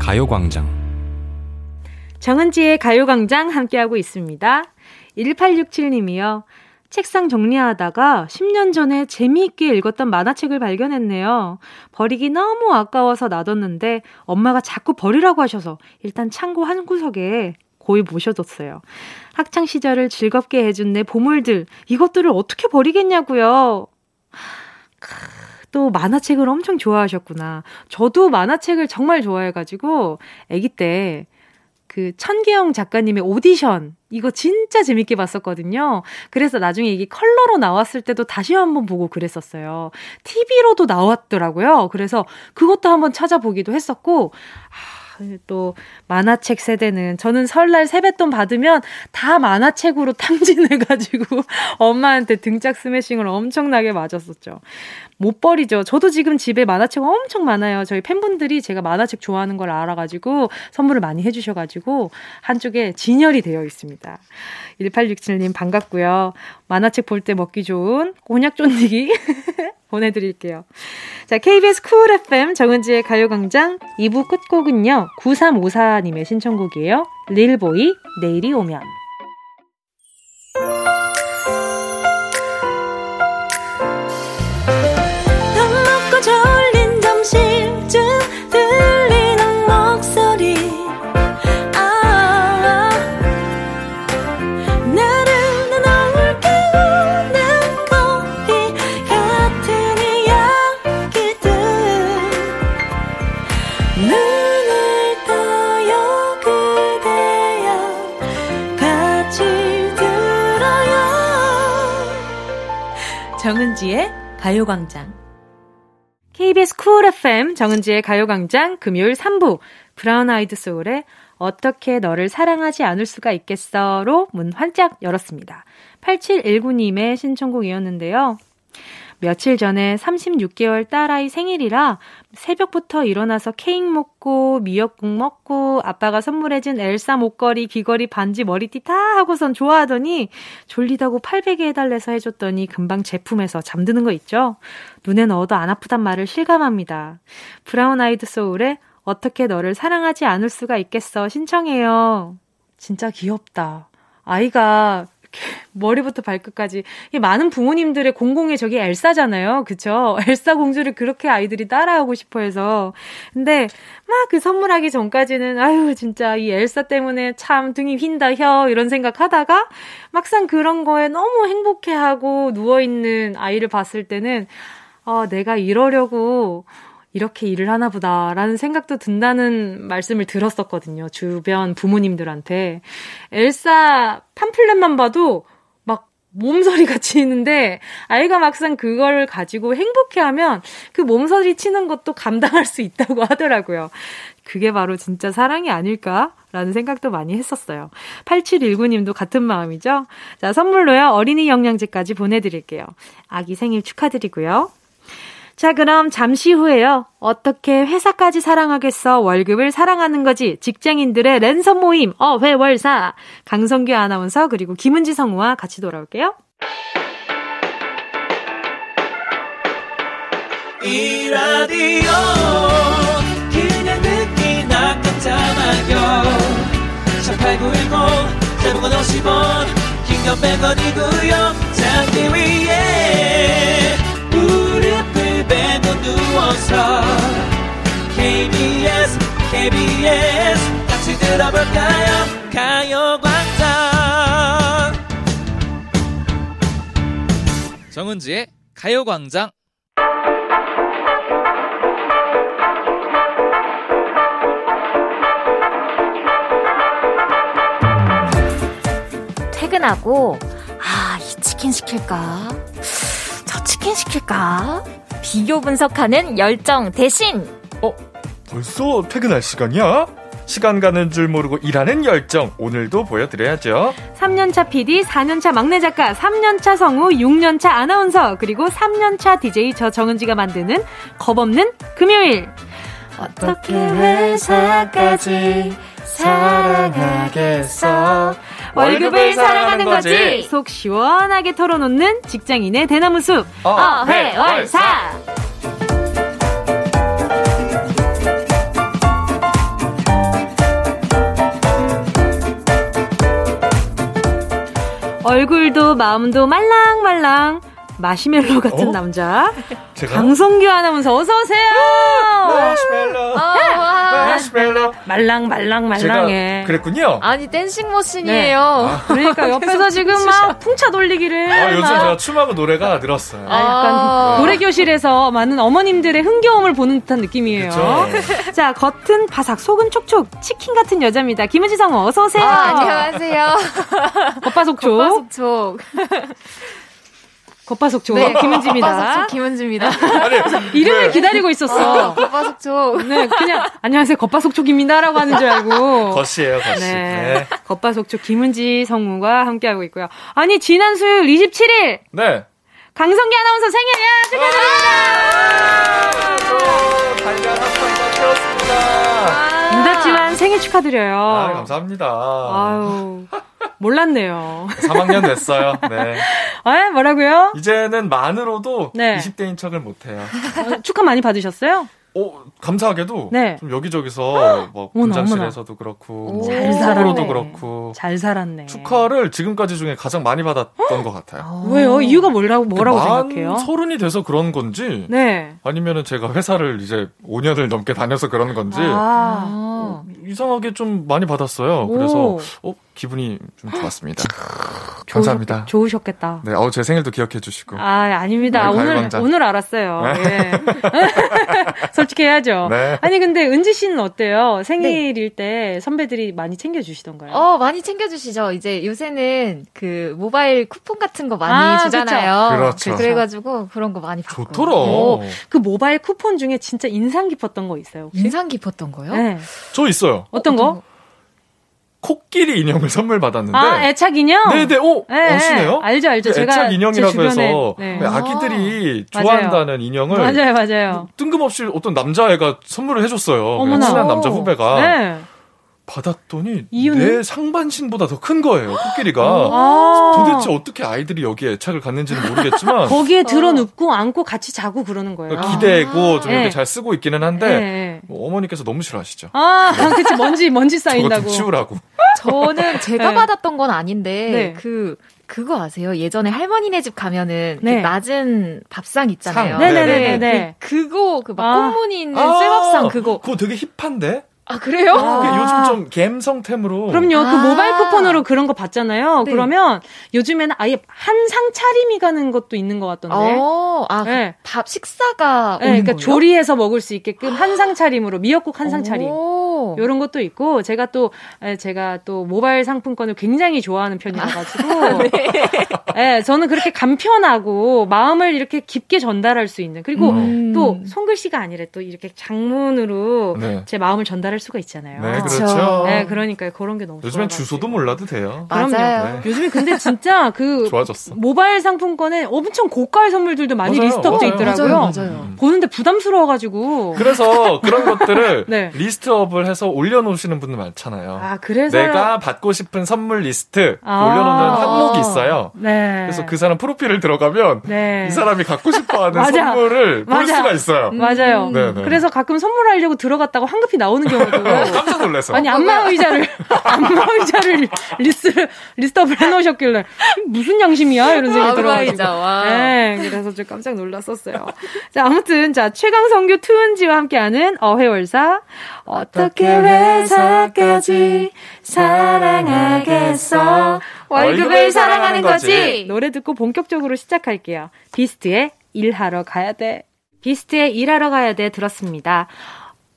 가요광장 정은지의 가요광장 함께하고 있습니다. 1867님이요. 책상 정리하다가 10년 전에 재미있게 읽었던 만화책을 발견했네요. 버리기 너무 아까워서 놔뒀는데 엄마가 자꾸 버리라고 하셔서 일단 창고 한 구석에 고이 모셔뒀어요. 학창 시절을 즐겁게 해준 내 보물들 이것들을 어떻게 버리겠냐고요. 또 만화책을 엄청 좋아하셨구나. 저도 만화책을 정말 좋아해가지고 아기 때 그 천계영 작가님의 오디션 이거 진짜 재밌게 봤었거든요. 그래서 나중에 이게 컬러로 나왔을 때도 다시 한번 보고 그랬었어요. TV로도 나왔더라고요. 그래서 그것도 한번 찾아보기도 했었고, 아, 또 만화책 세대는 저는 설날 세뱃돈 받으면 다 만화책으로 *laughs* 탕진해가지고 *laughs* 엄마한테 등짝 스매싱을 엄청나게 맞았었죠. 못 버리죠. 저도 지금 집에 만화책 엄청 많아요. 저희 팬분들이 제가 만화책 좋아하는 걸 알아가지고 선물을 많이 해주셔가지고 한쪽에 진열이 되어 있습니다. 1867님 반갑고요. 만화책 볼 때 먹기 좋은 곤약 쫀디기 *laughs* 보내드릴게요. 자, KBS 쿨 FM 정은지의 가요광장 2부 끝곡은요, 9354님의 신청곡이에요. 릴보이, 내일이 오면. 정은지의 가요광장. KBS 쿨 FM 정은지의 가요광장 금요일 3부 브라운 아이드 소울의 어떻게 너를 사랑하지 않을 수가 있겠어로 문 활짝 열었습니다. 8719님의 신청곡이었는데요. 며칠 전에 36개월 딸아이 생일이라 새벽부터 일어나서 케이크 먹고 미역국 먹고 아빠가 선물해준 엘사 목걸이, 귀걸이, 반지, 머리띠 다 하고선 좋아하더니 졸리다고 팔베개 해달래서 해줬더니 금방 제품에서 잠드는 거 있죠? 눈에 넣어도 안 아프단 말을 실감합니다. 브라운 아이드 소울에 어떻게 너를 사랑하지 않을 수가 있겠어 신청해요. 진짜 귀엽다. 아이가 *laughs* 머리부터 발끝까지 많은 부모님들의 공공의 적이 엘사잖아요. 그쵸? *laughs* 엘사 공주를 그렇게 아이들이 따라하고 싶어 해서. 근데 막 그 선물하기 전까지는 아유 진짜 이 엘사 때문에 참 등이 휜다 혀 이런 생각 하다가 막상 그런 거에 너무 행복해하고 누워 있는 아이를 봤을 때는 아 내가 이러려고 이렇게 일을 하나 보다라는 생각도 든다는 말씀을 들었었거든요. 주변 부모님들한테. 엘사 팜플렛만 봐도 막 몸서리 같이 있는데 아이가 막상 그걸 가지고 행복해하면 그 몸서리 치는 것도 감당할 수 있다고 하더라고요. 그게 바로 진짜 사랑이 아닐까? 라는 생각도 많이 했었어요. 8719님도 같은 마음이죠? 자, 선물로요. 어린이 영양제까지 보내드릴게요. 아기 생일 축하드리고요. 자, 그럼 잠시 후에요. 어떻게 회사까지 사랑하겠어? 월급을 사랑하는 거지. 직장인들의 랜선 모임, 어 회월사. 강성규 아나운서, 그리고 김은지 성우와 같이 돌아올게요. 이 라디오 그냥 듣기나 깜짝마요 18910 대목원 50원 긴건 100원이고요 잠기 베고 누워서 KBS KBS 같이 들어볼까요 가요광장 정은지의 가요광장 퇴근하고 아, 이 치킨 시킬까? 저 치킨 시킬까? 비교 분석하는 열정 대신 어? 벌써 퇴근할 시간이야? 시간 가는 줄 모르고 일하는 열정 오늘도 보여드려야죠. 3년차 PD, 4년차 막내 작가, 3년차 성우, 6년차 아나운서 그리고 3년차 DJ 저 정은지가 만드는 겁없는 금요일. 어떻게 회사까지 사랑하겠어? 월급을 사랑하는 거지. 속 시원하게 털어놓는 직장인의 대나무 숲. 어회월사. 얼굴도 마음도 말랑말랑 마시멜로 같은 어? 남자 *laughs* 제가? 강성규 아나운서 어서 오세요. 마시멜로. 어, 마시멜로. 말랑 말랑 말랑해. 그랬군요. 아니 댄싱 머신이에요. 네. 아. 그러니까 옆에서 지금 막 풍차 돌리기를. 아, 요즘 제가 춤하고 노래가 늘었어요. 아, 약간 아. 노래 교실에서 많은 어머님들의 흥겨움을 보는 듯한 느낌이에요. 그쵸? *laughs* 자 겉은 바삭 속은 촉촉 치킨 같은 여자입니다. 김은지 성우 어서 오세요. 아, 안녕하세요. 겉바속촉. 겉바속촉. *laughs* 겉바속촉 네, *laughs* 김은지입니다. 겉바속촉 김은지입니다. *laughs* 이름을 네. 기다리고 있었어. 어, 겉바속촉. 네, 그냥 안녕하세요 겉바속촉입니다라고 하는 줄 알고. 겉이에요, 겉이. 네. 네. 겉바속촉 김은지 성우가 함께하고 있고요. 아니 지난 수요일 27일. 네. 강성기 아나운서 생일이야 축하드립니다. 달걀 한판 터뜨렸습니다. 늦었지만 생일 축하드려요. 아, 감사합니다. 아유. 몰랐네요. 3학년 됐어요. 네. 아, 뭐라고요? 이제는 만으로도 네. 20대인 척을 못해요. 어, 축하 많이 받으셨어요? 어, 감사하게도 네. 좀 여기저기서 뭐 분장실에서도 그렇고 잘 살았도 그렇고 잘 살았네. 축하를 지금까지 중에 가장 많이 받았던 것 같아요. 아, 왜요? 이유가 뭐라고 뭐라고 생각해요? 서른이 돼서 그런 건지, 네. 아니면은 제가 회사를 이제 5년을 넘게 다녀서 그런 건지 아. 어, 이상하게 좀 많이 받았어요. 오. 그래서 어 기분이 좀 좋았습니다. 감사합니다. 좋으, 셨 겠다 네, 어, 제 생일도 기억해 주시고. 아, 아닙니다. 오늘, 오늘 알았어요. 네. 예. *laughs* 솔직해야죠. 네. 아니 근데 은지 씨는 어때요? 생일일 네. 때 선배들이 많이 챙겨 주시던가요? 어, 많이 챙겨 주시죠. 이제 요새는 그 모바일 쿠폰 같은 거 많이 아, 주잖아요. 그렇죠. 그래 가지고 그런 거 많이 받고. 좋더라. 오, 그 모바일 쿠폰 중에 진짜 인상 깊었던 거 있어요? 혹시? 인상 깊었던 거요? 네. 저 있어요. 어떤 거? 코끼리 인형을 선물 받았는데. 아, 애착 인형? 네네, 오! 네, 아시네요? 알죠, 알죠. 제가. 애착 인형이라고 해서 네. 아기들이 아, 좋아한다는 맞아요. 인형을. 맞아요, 맞아요. 뜬금없이 어떤 남자애가 선물을 해줬어요. 어머나. 친한 남자 후배가. 네. 받았더니 이유는? 내 상반신보다 더 큰 거예요 코끼리가 아~ 도대체 어떻게 아이들이 여기에 애착을 갖는지는 모르겠지만 *laughs* 거기에 들어 눕고 안고 같이 자고 그러는 거예요 기대고 아~ 좀 이렇게 네. 잘 쓰고 있기는 한데 네. 뭐 어머니께서 너무 싫어하시죠 아 *laughs* 그치 먼지 먼지 쌓인다고 치우라고 저는 제가 네. 받았던 건 아닌데 네. 그 그거 아세요? 예전에 할머니네 집 가면은 그 네. 낮은 밥상 있잖아요. 네네네네. 그, 그거 그막 아. 꽃무늬 있는 아~ 쇠밥상 그거. 그거 되게 힙한데? 아 그래요? 아. 요즘 좀 갬성템으로. 그럼요. 그 아. 그 모바일 쿠폰으로 그런 거 받잖아요. 네. 그러면 요즘에는 아예 한상 차림이 가는 것도 있는 것 같던데. 어, 아, 네. 밥 식사가 네, 그러니까 거예요? 조리해서 먹을 수 있게끔 한상 차림으로 미역국 한상 차림. 요런 것도 있고 제가 또 제가 또 모바일 상품권을 굉장히 좋아하는 편이라 가지고 네. 네, *laughs* 저는 그렇게 간편하고 마음을 이렇게 깊게 전달할 수 있는 그리고 음. 또 손글씨가 아니라 또 이렇게 장문으로 네. 제 마음을 전달할 수가 있잖아요. 네, 그렇죠. 네, 그러니까 그런 게 너무 요즘엔 주소도 몰라도 돼요. 그럼요. 네. 요즘에 근데 진짜 그 *laughs* 좋아졌어. 모바일 상품권에 엄청 고가의 선물들도 많이 맞아요. 리스트업돼 있더라고요. 맞아요, 맞아요. 음. 보는데 부담스러워가지고. 그래서 *laughs* 그런 것들을 네. list up을 해서 올려놓으시는 분들 많잖아요. 아, 그래서 내가 받고 싶은 선물 리스트 아~ 올려놓는 항목이 있어요. 네. 그래서 그 사람 프로필을 들어가면 네. 이 사람이 갖고 싶어하는 *laughs* 선물을 볼 수가 있어요. 맞아요. 음. 그래서 가끔 선물하려고 들어갔다고 황급히 나오는 경우도 깜짝 놀라서. 아니 안마 의자를 *laughs* 안마 의자를 리스트 list up을 해놓으셨길래 무슨 양심이야 이런 생각이 들어가지고. 네, 그래서 좀 깜짝 놀랐었어요. 자 아무튼 자 최강성규 투은지와 함께하는 어회월사 어떻게 회사까지 사랑하겠어 월급을 사랑하는 거지 노래 듣고 본격적으로 시작할게요. 비스트의 일하러 가야 돼. 비스트의 일하러 가야 돼 들었습니다.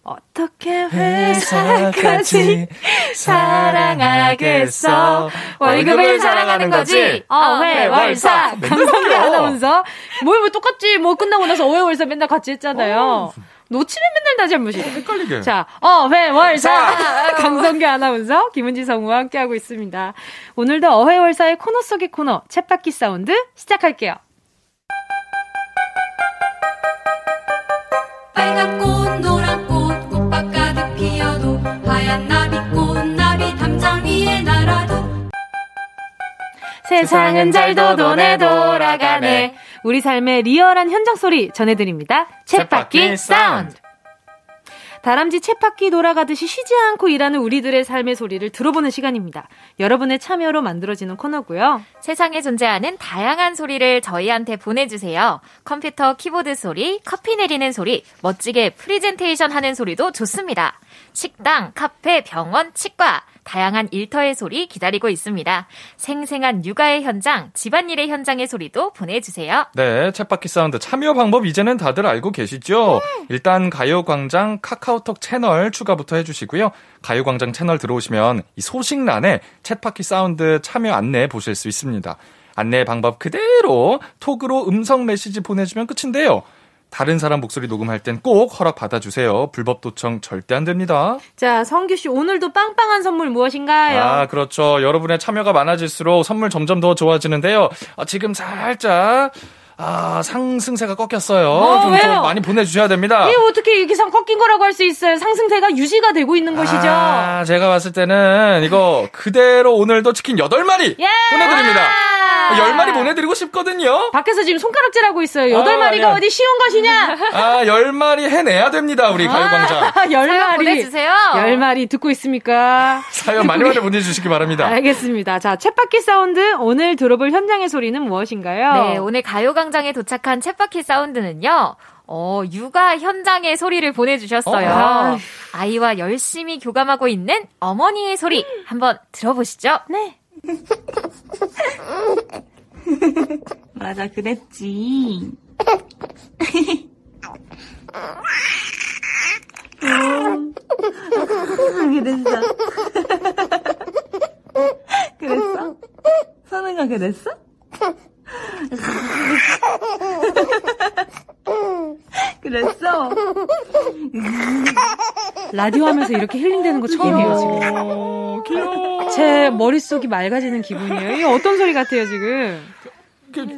어떻게 회사까지 사랑하겠어? 월급을 사랑하는 거지. 어회월사 강성기 아나운서. 뭐, 뭐 똑같지. 뭐 끝나고 나서 어회월사 맨날 같이 했잖아요. 어. 놓치면 맨날 다 잘못이. 헷갈리게. 자, 어회월사 강성기 아나운서 김은지 성우와 함께하고 있습니다. 오늘도 어회월사의 코너 속의 코너 챗바퀴 사운드 시작할게요. 빨간 꽃 세상은 잘도 도네 돌아가네 우리 삶의 리얼한 현장 소리 전해드립니다 쳇바퀴 사운드 다람쥐 쳇바퀴 돌아가듯이 쉬지 않고 일하는 우리들의 삶의 소리를 들어보는 시간입니다. 여러분의 참여로 만들어지는 코너고요. 세상에 존재하는 다양한 소리를 저희한테 보내주세요. 컴퓨터 키보드 소리, 커피 내리는 소리, 멋지게 프리젠테이션 하는 소리도 좋습니다. 식당, 카페, 병원, 치과, 다양한 일터의 소리 기다리고 있습니다. 생생한 육아의 현장, 집안일의 현장의 소리도 보내주세요. 네, 쳇바퀴 사운드 참여 방법 이제는 다들 알고 계시죠? 네. 일단 가요광장 카카오톡 채널 추가부터 해주시고요. 가요광장 채널 들어오시면 이 소식란에 쳇바퀴 사운드 참여 안내 보실 수 있습니다. 안내 방법 그대로 톡으로 음성 메시지 보내주면 끝인데요. 다른 사람 목소리 녹음할 땐 꼭 허락 받아주세요. 불법 도청 절대 안 됩니다. 자, 성규 씨 오늘도 빵빵한 선물 무엇인가요? 아, 그렇죠. 여러분의 참여가 많아질수록 선물 점점 더 좋아지는데요. 아, 지금 살짝 아, 상승세가 꺾였어요. 어, 좀, 좀, 많이 보내주셔야 됩니다. 이게 어떻게 이렇게 상 꺾인 거라고 할 수 있어요? 상승세가 유지가 되고 있는 것이죠. 아, 제가 봤을 때는 이거 그대로 오늘도 치킨 8마리 예! 보내드립니다. 10마리 보내드리고 싶거든요. 밖에서 지금 손가락질하고 있어요. 8마리가 아, 예. 어디 쉬운 것이냐? 아, 10마리 해내야 됩니다, 우리 가요광장. *laughs* 10마리. 보내주세요. 10마리 듣고 있습니까? 사연 많이 많이 보내주시기 바랍니다. 알겠습니다. 자, 챗바퀴 사운드 오늘 들어볼 현장의 소리는 무엇인가요? 네, 오늘 가요광장 현장에 도착한 챗바퀴 사운드는요. 어, 육아 현장의 소리를 보내주셨어요. 어, 아이와 열심히 교감하고 있는 어머니의 소리 한번 들어보시죠. 네. 맞아, 그랬지. 음. 그랬어. 그랬어? 선우가 그랬어? *laughs* 그랬어? 라디오 하면서 이렇게 힐링되는 거 처음이에요, 지금. 귀여워. 제 머릿속이 맑아지는 기분이에요. 이게 어떤 소리 같아요, 지금?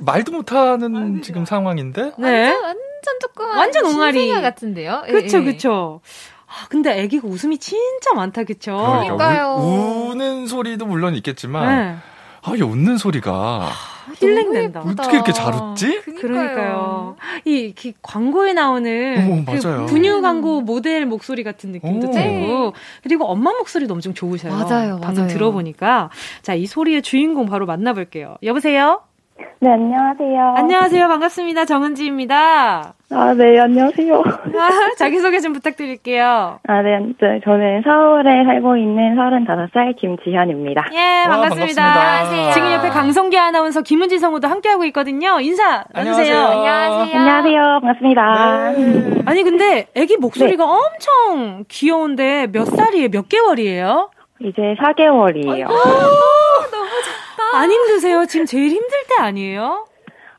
말도 못하는 지금 상황인데? 네. 완전, 완전 조그만. 완전 옹알이. 같은데요? 그쵸, 예. 그쵸. 아, 근데 애기가 웃음이 진짜 많다, 그쵸? 그러니까요. 우, 는 소리도 물론 있겠지만, 네. 아, 이 웃는 소리가. 아, 힐링된다. 어떻게 이렇게 잘 웃지? 그러니까요. 이, 이 광고에 나오는 어, 그 분유 광고 모델 목소리 같은 느낌도 오. 들고 그리고 엄마 목소리도 엄청 좋으셔요. 맞아요. 방금 맞아요. 들어보니까 자, 이 소리의 주인공 바로 만나볼게요. 여보세요? 네, 안녕하세요. 안녕하세요. 반갑습니다. 정은지입니다. 아, 네, 안녕하세요. *laughs* 아, 자기소개 좀 부탁드릴게요. 아, 네, 네, 저는 서울에 살고 있는 35살 김지현입니다. 예, 반갑습니다. 와, 반갑습니다. 지금 옆에 강성기 아나운서 김은지 성우도 함께하고 있거든요. 인사 나누세요. 안녕하세요. 안녕하세요. 반갑습니다. 네. 아니, 근데 애기 목소리가 네. 엄청 귀여운데 몇 살이에요? 몇 개월이에요? 이제 4개월이에요. 안 힘드세요? 지금 제일 힘들 때 아니에요?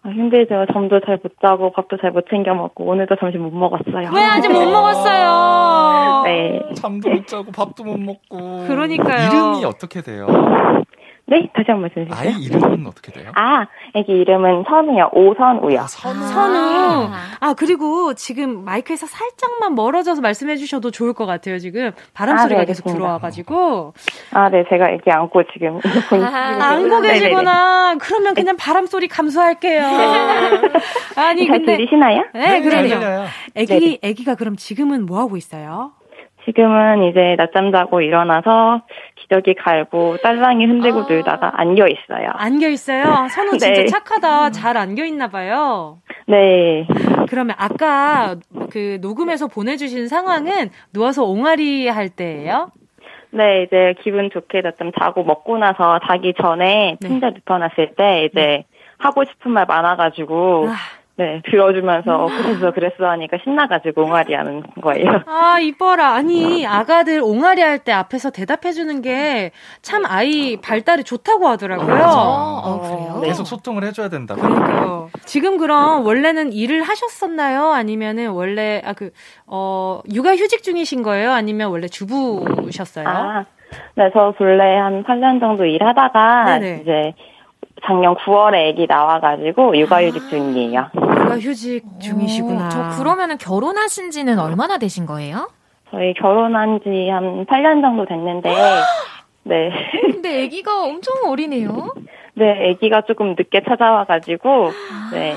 아, 힘들죠. 잠도 잘 못 자고 밥도 잘 못 챙겨 먹고 오늘도 점심 못 먹었어요. 왜 아직 못 먹었어요? 네. 잠도 못 자고 밥도 못 먹고. 그러니까요. 이름이 어떻게 돼요? 네, 다시 한 번 말씀해 주세요. 아이 이름은 어떻게 돼요? 아, 애기 이름은 선우요. 오선우요. 아, 선우. 선우. 아, 그리고 지금 마이크에서 살짝만 멀어져서 말씀해 주셔도 좋을 것 같아요, 지금. 바람 아, 소리가 네, 계속 들어와가지고. 아, 네, 제가 애기 안고 지금. *laughs* 아, 안고 계시구나. 네네네. 그러면 그냥 바람 소리 감수할게요. *laughs* 아니, 근데. 들리시나요? 네, 그럼요. 애기, 애기가 그럼 지금은 뭐 하고 있어요? 지금은 이제 낮잠 자고 일어나서 기저귀 갈고 딸랑이 흔들고 아. 놀다가 안겨 있어요. 안겨 있어요? 선우 *laughs* 진짜 네. 착하다. 잘 안겨 있나 봐요. 네. 그러면 아까 그 녹음에서 보내주신 상황은 누워서 옹알이 할 때예요? 네, 이제 기분 좋게 낮잠 자고 먹고 나서 자기 전에 네. 침대 눕혀놨을 때 이제 네. 하고 싶은 말 많아가지고 아. 네, 들어주면서 그래서 그랬어 하니까 신나가지고 옹알이 하는 거예요. 아, 이뻐라. 아니, 아가들 옹알이 할 때 앞에서 대답해주는 게 참 아이 발달이 좋다고 하더라고요. 어, 어, 그래요? 계속 소통을 해줘야 된다. 그러니까요. 지금 그럼 원래는 일을 하셨었나요? 아니면은 원래, 아, 그, 어, 육아 휴직 중이신 거예요? 아니면 원래 주부셨어요? 아, 네, 저 본래 한 8년 정도 일하다가 네네. 이제 작년 9월에 아기 나와가지고 육아휴직 아, 중이에요. 육아휴직 중이시구나. 오, 저 그러면은 결혼하신 지는 얼마나 되신 거예요? 저희 결혼한 지 한 8년 정도 됐는데, *gasps* 네. 근데 아기가 엄청 어리네요? *laughs* 네, 아기가 조금 늦게 찾아와가지고, 네.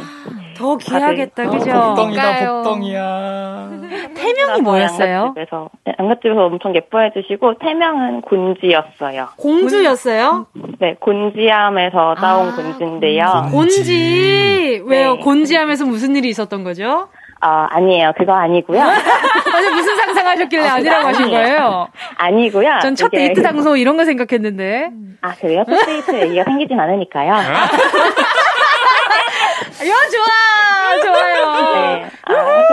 더 귀하겠다, 어, 그죠? 복덩이다, 복덩이야. 태명이 뭐였어요? 안갓집에서, 네, 안갓집에서 엄청 예뻐해 주시고, 태명은 곤지였어요. 공주였어요? 네, 곤지암에서 따온 아, 곤지인데요. 곤지. 곤지. 왜요? 네. 곤지암에서 무슨 일이 있었던 거죠? 아, 아니에요. 그거 아니고요. *laughs* 아니, 무슨 상상하셨길래 아, 니라고 하신 거예요? 아니고요. 전 첫 데이트 장소 이런 거 생각했는데. 아, 그래요? 첫 데이트 얘기가 생기진 않으니까요. 야, 좋아! 좋아요. 네. 아,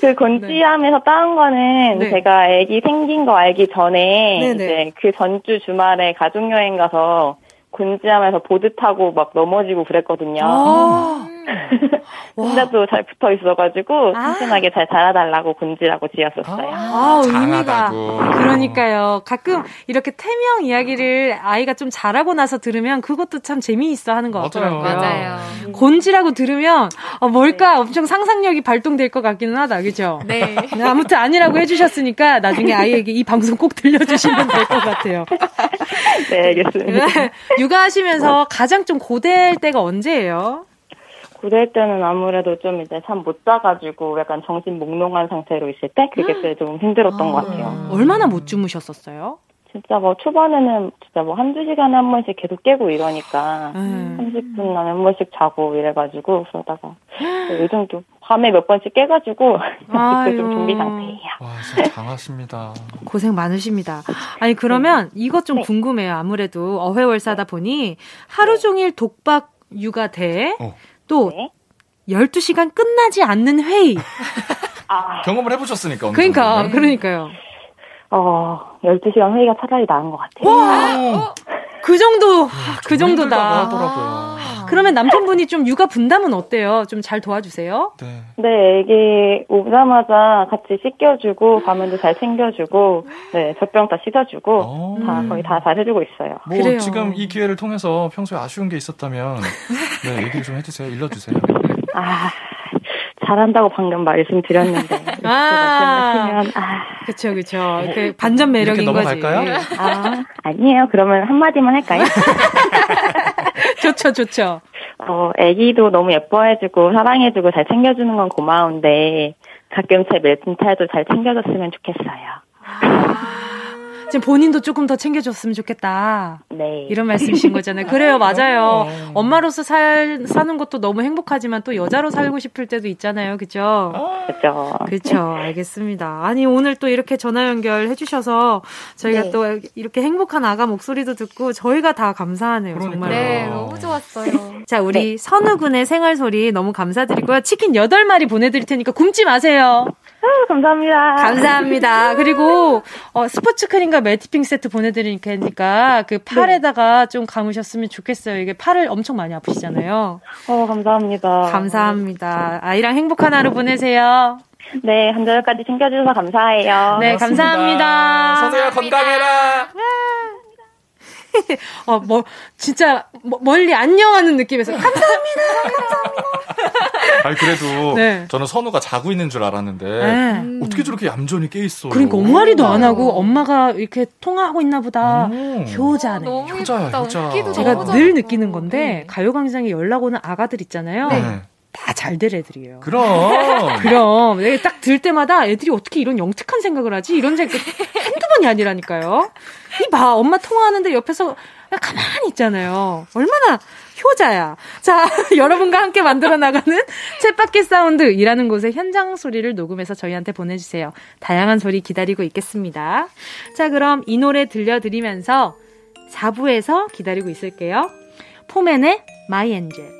그 곤지암에서 네. 따온 거는 네. 제가 아기 생긴 거 알기 전에 네네. 이제 그 전주 주말에 가족 여행 가서 곤지암에서 보드 타고 막 넘어지고 그랬거든요. 아~ *laughs* 혼자도 잘 붙어 있어가지고 아~ 튼튼하게 잘 자라달라고 곤지라고 지었었어요. 아, 의미가 그러니까요. 가끔 이렇게 태명 이야기를 아이가 좀 자라고 나서 들으면 그것도 참 재미있어 하는 것 같더라고요. 맞아요. 곤지라고 들으면 어, 뭘까 네. 엄청 상상력이 발동될 것 같기는 하다, 그죠? 네. *laughs* 네. 아무튼 아니라고 해주셨으니까 나중에 아이에게 이 방송 꼭 들려주시면 될 것 같아요. *laughs* 네, 알겠습니다. 육아하시면서 가장 좀 고될 때가 언제예요? 고될 때는 아무래도 좀 이제 잠 못 자가지고 약간 정신 몽롱한 상태로 있을 때 그게 제일 좀 힘들었던 아, 것 같아요. 얼마나 못 주무셨었어요? 진짜 뭐 초반에는 진짜 뭐 한두 시간에 한 번씩 계속 깨고 이러니까 음. 30분 안에 한 번씩 자고 이래가지고 그러다가 요즘도 밤에 몇 번씩 깨가지고 *laughs* 그때 좀 준비 상태예요. 와 진짜 장하십니다. 고생 많으십니다. 아니 그러면 네. 이것 좀 네. 궁금해요. 아무래도 어회월사다 보니 하루 종일 독박 육아 대 어. 또 네. 12시간 끝나지 않는 회의. 아. 경험을 해보셨으니까. 그러니까, 네. 그러니까요. 어, 12시간 회의가 차라리 나은 것 같아요. 와! 그 정도, 네, 그 정도다. 하더라고요. 그러면 남편분이 좀 육아 분담은 어때요? 좀 잘 도와주세요? 네. 네, 애기 오자마자 같이 씻겨주고, 가면도 잘 챙겨주고, 네, 젖병 다 씻어주고, 오. 다, 거의 다 잘해주고 있어요. 뭐, 그래요. 지금 이 기회를 통해서 평소에 아쉬운 게 있었다면, 네, 얘기를 좀 해주세요. 일러주세요. 아, 잘한다고 방금 말씀드렸는데 아, 아 그렇죠 그렇죠 그 반전 매력인 거지. 아 아니에요. 그러면 한 마디만 할까요? *laughs* 좋죠 좋죠. 어 아기도 너무 예뻐해주고 사랑해주고 잘 챙겨주는 건 고마운데 가끔 제 멘탈도 잘 챙겨줬으면 좋겠어요. 아. 지금 본인도 조금 더 챙겨줬으면 좋겠다. 네. 이런 말씀이신 거잖아요. 그래요, *laughs* 맞아요. 엄마로서 살, 사는 것도 너무 행복하지만 또 여자로 살고 싶을 때도 있잖아요. 그죠? 그죠. 그렇죠. 알겠습니다. 아니, 오늘 또 이렇게 전화 연결해 주셔서 저희가 네. 또 이렇게 행복한 아가 목소리도 듣고 저희가 다 감사하네요. 정말. 네, 너무 좋았어요. *laughs* 자, 우리 네. 선우 군의 생활 소리 너무 감사드리고요. 치킨 8마리 보내드릴 테니까 굶지 마세요. 아, 감사합니다. 감사합니다. *laughs* 그리고 어, 스포츠 크림과 매트핑 세트 보내드리니까 그 팔에다가 좀 감으셨으면 좋겠어요. 이게 팔을 엄청 많이 아프시잖아요. 어, 감사합니다. 감사합니다. 아이랑 행복한 하루 보내세요. 네, 한절까지 챙겨주셔서 감사해요. 네, 고맙습니다. 감사합니다. 선우야 건강해라. *laughs* 어, 뭐, 진짜, 멀리 안녕하는 느낌에서, 감사합니다! 감사합니다! 아니, 그래도, 네. 저는 선우가 자고 있는 줄 알았는데, 네. 어떻게 저렇게 얌전히 깨있어요? 그러니까, 엄마리도 안 하고, 엄마가 이렇게 통화하고 있나 보다. 음. 효자네. 아, 효자야, 효자. 제가 늘 느끼는 건데, 네. 가요광장에 연락 오는 아가들 있잖아요. 네. 다 잘 될 애들이에요. 그럼. *laughs* 그럼. 내가 딱 들 때마다 애들이 어떻게 이런 영특한 생각을 하지? 이런 생각 한두 번이 아니라니까요. 이 봐, 엄마 통화하는데 옆에서 가만히 있잖아요. 얼마나 효자야. 자, *laughs* 여러분과 함께 만들어 나가는 챗바퀴 사운드이라는 곳의 현장 소리를 녹음해서 저희한테 보내주세요. 다양한 소리 기다리고 있겠습니다. 자, 그럼 이 노래 들려드리면서 4부에서 기다리고 있을게요. 포맨의 My Angel.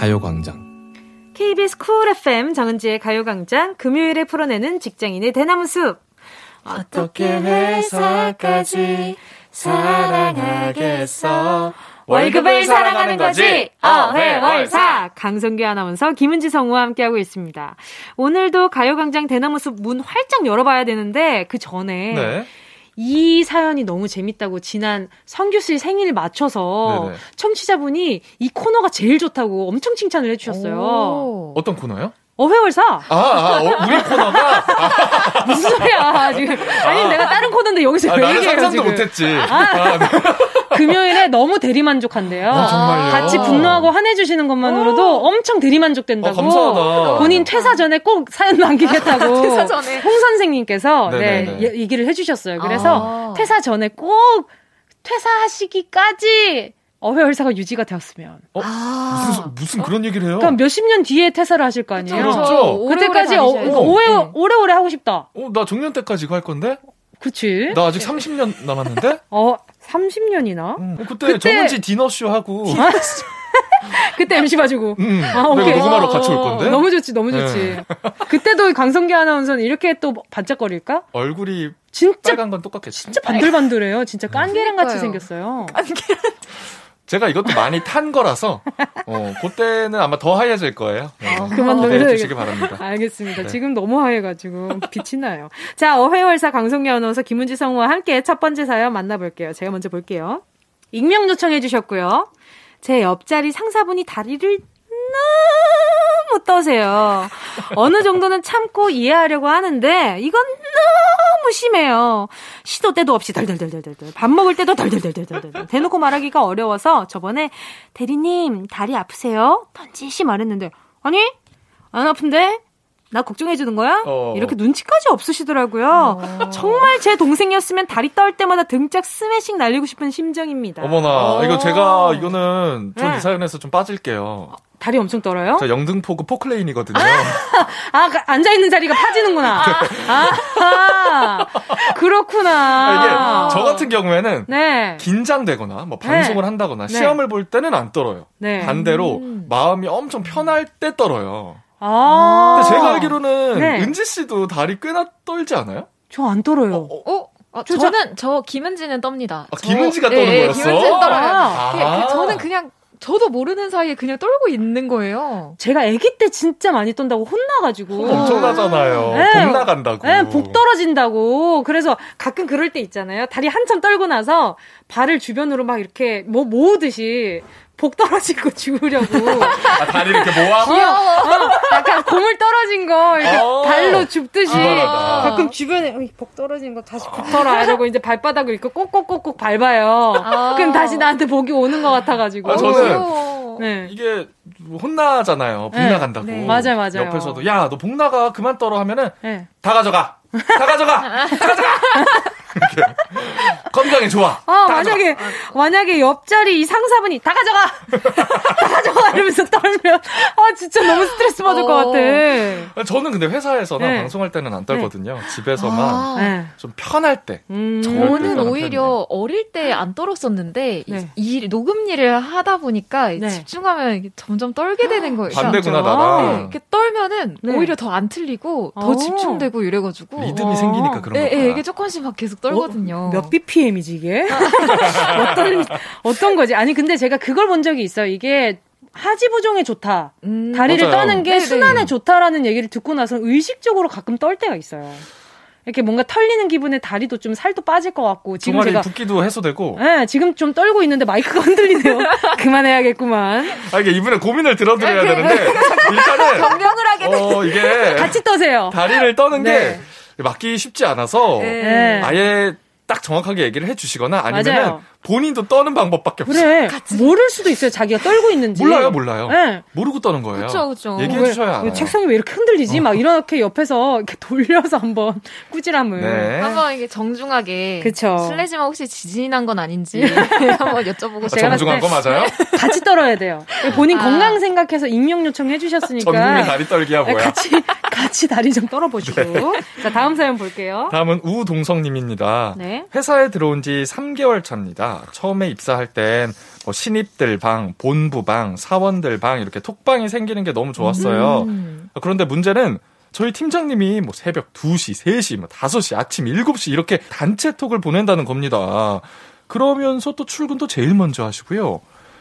가요광장. KBS 쿨 FM 정은지의 가요광장 금요일에 풀어내는 직장인의 대나무 숲. 어떻게 회사까지 사랑하겠어? 월급을 사랑하는 거지. 어회월사. 강성규 아나운서 김은지 성우와 함께하고 있습니다. 오늘도 가요광장 대나무 숲 문 활짝 열어봐야 되는데 그 전에 네. 이 사연이 너무 재밌다고 지난 성규 씨 생일 맞춰서 네네. 청취자분이 이 코너가 제일 좋다고 엄청 칭찬을 해주셨어요. 어떤 코너요? 어회월사. 아, 아 어, 우리 코너가 *laughs* 무슨 소리야 지금? 아니 아. 내가 다른 코너인데 여기서 아, 왜 얘기해요 상상도 지금? 못했지. 아, 아 네. 금요일에 너무 대리만족한대요. 아, 정말요? 같이 분노하고 화내주시는 것만으로도 오. 엄청 대리만족된다고. 어, 감사하다. 본인 퇴사 전에 꼭 사연 남기겠다고. *laughs* 퇴사 전에. 홍 선생님께서 네, 얘기를 해주셨어요. 그래서 퇴사 전에 꼭 퇴사하시기까지 어회월사가 유지가 되었으면. 어? 아~ 무슨, 무슨 그런 얘기를 해요? 그럼 몇십 년 뒤에 퇴사를 하실 거 아니에요? 그렇죠. 그때까지 어, 오래, 네. 오래오래 하고 싶다. 어, 나 정년 때까지 갈 건데? 그치. 나 아직 30년 남았는데? 어, 30년이나? 음, 그때, 그때 정은지 디너쇼 하고. *laughs* 그때 MC 봐주고. 음, 아, 오케이. 녹음하러 같이 올 건데? 너무 좋지, 너무 좋지. 네. 그때도 강성기 아나운서는 이렇게 또 반짝거릴까? 얼굴이 진짜 빨간 건 똑같겠지. 진짜 반들반들해요. 진짜 깐계랑 같이 생겼어요. 깐계랑. 제가 이것도 많이 탄 거라서 어 그때는 아마 더 하얘질 거예요. 네. 아, 그만 기대해 주시기 바랍니다. 알겠습니다. 네. 지금 너무 하얘가지고 빛이 나요. 자 어회월사 강성기 아나운서 김은지 성우와 함께 첫 번째 사연 만나볼게요. 제가 먼저 볼게요. 익명 요청해 주셨고요. 제 옆자리 상사분이 다리를 너무 떠세요. 어느 정도는 참고 이해하려고 하는데 이건 너무 심해요. 시도 때도 없이 덜덜덜덜덜 밥 먹을 때도 덜덜덜덜덜 대놓고 말하기가 어려워서 저번에 대리님 다리 아프세요? 던지시 말했는데 아니 안 아픈데 나 걱정해주는 거야? 어. 이렇게 눈치까지 없으시더라고요. 어. 정말 제 동생이었으면 다리 떨 때마다 등짝 스매싱 날리고 싶은 심정입니다. 어머나, 어. 이거 제가, 이거는 좀 네. 이 사연에서 좀 빠질게요. 다리 엄청 떨어요? 저 영등포구 포클레인이거든요. 아, 그 앉아 있는 자리가 파지는구나. *laughs* 아, 아 그렇구나. 아, 이게 저 같은 경우에는 네. 긴장되거나 뭐 방송을 네. 한다거나 네. 시험을 볼 때는 안 떨어요. 네. 반대로 음. 마음이 엄청 편할 때 떨어요. 아. 근데 제가 알기로는 네. 은지 씨도 다리 꽤나 떨지 않아요? 저 안 떨어요. 어? 어? 어, 저, 저는 저 김은지는 떱니다. 아, 김은지가 떠는 예, 거였어? 김은지는 떨어요. 아. 그, 그, 저는 그냥 저도 모르는 사이에 그냥 떨고 있는 거예요. 제가 아기 때 진짜 많이 떤다고 혼나가지고. 엄청나잖아요. 네. 복 나간다고. 네, 복 떨어진다고. 그래서 가끔 그럴 때 있잖아요. 다리 한참 떨고 나서 발을 주변으로 막 이렇게 뭐 모으듯이 복 떨어진 거 주우려고. 아, 다리 이렇게 모아? 어, 어, 약간 고물 떨어진 거 이렇게 어, 발로 줍듯이 아, 가끔 주변에 복 떨어진 거 다시 붙어라 이러고 이제 발바닥을 이렇게 꼭꼭꼭꼭 밟아요. 아. 그럼 다시 나한테 복이 오는 것 같아가지고. 아, 저는 네. 이게 혼나잖아요. 복 네. 나간다고. 네. 맞아요, 맞아요. 옆에서도 야, 너 복 나가 그만 떨어 하면은 네. 다 가져가. 다 가져가. 다 가져가. 건강에 좋아. 아, 만약에, 가져가. 만약에 옆자리 이 상사분이 다 가져가! 다 가져가! 이러면서 떨면, 아, 진짜 너무 스트레스 받을 어. 것 같아. 저는 근데 회사에서나 네. 방송할 때는 안 떨거든요. 네. 집에서만 아. 네. 좀 편할 때. 음. 저는 오히려. 어릴 때 안 떨었었는데, 네. 이 녹음 일을 하다 보니까 네. 집중하면 점점 떨게 되는 거예요. 반대구나, 나랑. 네, 이렇게 떨면은 오히려 더 안 틀리고, 더 오. 집중되고 이래가지고. 리듬이 생기니까 그런 거야. 네, 이게 조금씩 막 계속 떨거든요. 어? 몇 BPM이지 이게? *laughs* 어떤 어떤 거지? 아니 근데 제가 그걸 본 적이 있어요. 이게 하지부종에 좋다. 음, 다리를 맞아요. 떠는 게 네네. 순환에 좋다라는 얘기를 듣고 나서 의식적으로 가끔 떨 때가 있어요. 이렇게 뭔가 털리는 기분에 다리도 좀 살도 빠질 것 같고 지금 제가 붓기도 해소되고. 네, 지금 좀 떨고 있는데 마이크가 *laughs* 흔들리네요. 그만해야겠구만. 아 이게 이분의 고민을 들어드려야 되는데 일단은 *laughs* 경명을 하게 돼. 어 이게 같이 떠세요. 다리를 떠는 네. 게 맞기 쉽지 않아서 네. 아예 딱 정확하게 얘기를 해주시거나 아니면 본인도 떠는 방법밖에 그래. 없어요. 모를 수도 있어요. 자기가 떨고 있는지. 몰라요, 몰라요. 네. 모르고 떠는 거예요. 그쵸, 그쵸. 얘기해 주셔야 알아요. 책상이 왜 이렇게 흔들리지? 어. 막 이렇게 옆에서 이렇게 *laughs* 돌려서 한번 꾸지람을. 네. 한번 이게 정중하게. 그쵸. 실례지만 혹시 지진이 난 건 아닌지 *laughs* 한번 여쭤보고 아, 정중한 거 맞아요? *laughs* 같이 떨어야 돼요. 본인 아. 건강 생각해서 익명 요청해 주셨으니까. 전국민 다리 떨기야 뭐야. 같이 같이 다리 좀 떨어보시고. 네. 자 다음 사연 볼게요. 다음은 우동성님입니다. 네. 회사에 들어온 지 3개월 차입니다. 처음에 입사할 땐 뭐 신입들 방, 본부 방, 사원들 방 이렇게 톡방이 생기는 게 너무 좋았어요. 음. 그런데 문제는 저희 팀장님이 뭐 새벽 2시, 3시, 뭐 5시, 아침 7시 이렇게 단체 톡을 보낸다는 겁니다. 그러면서 또 출근도 제일 먼저 하시고요.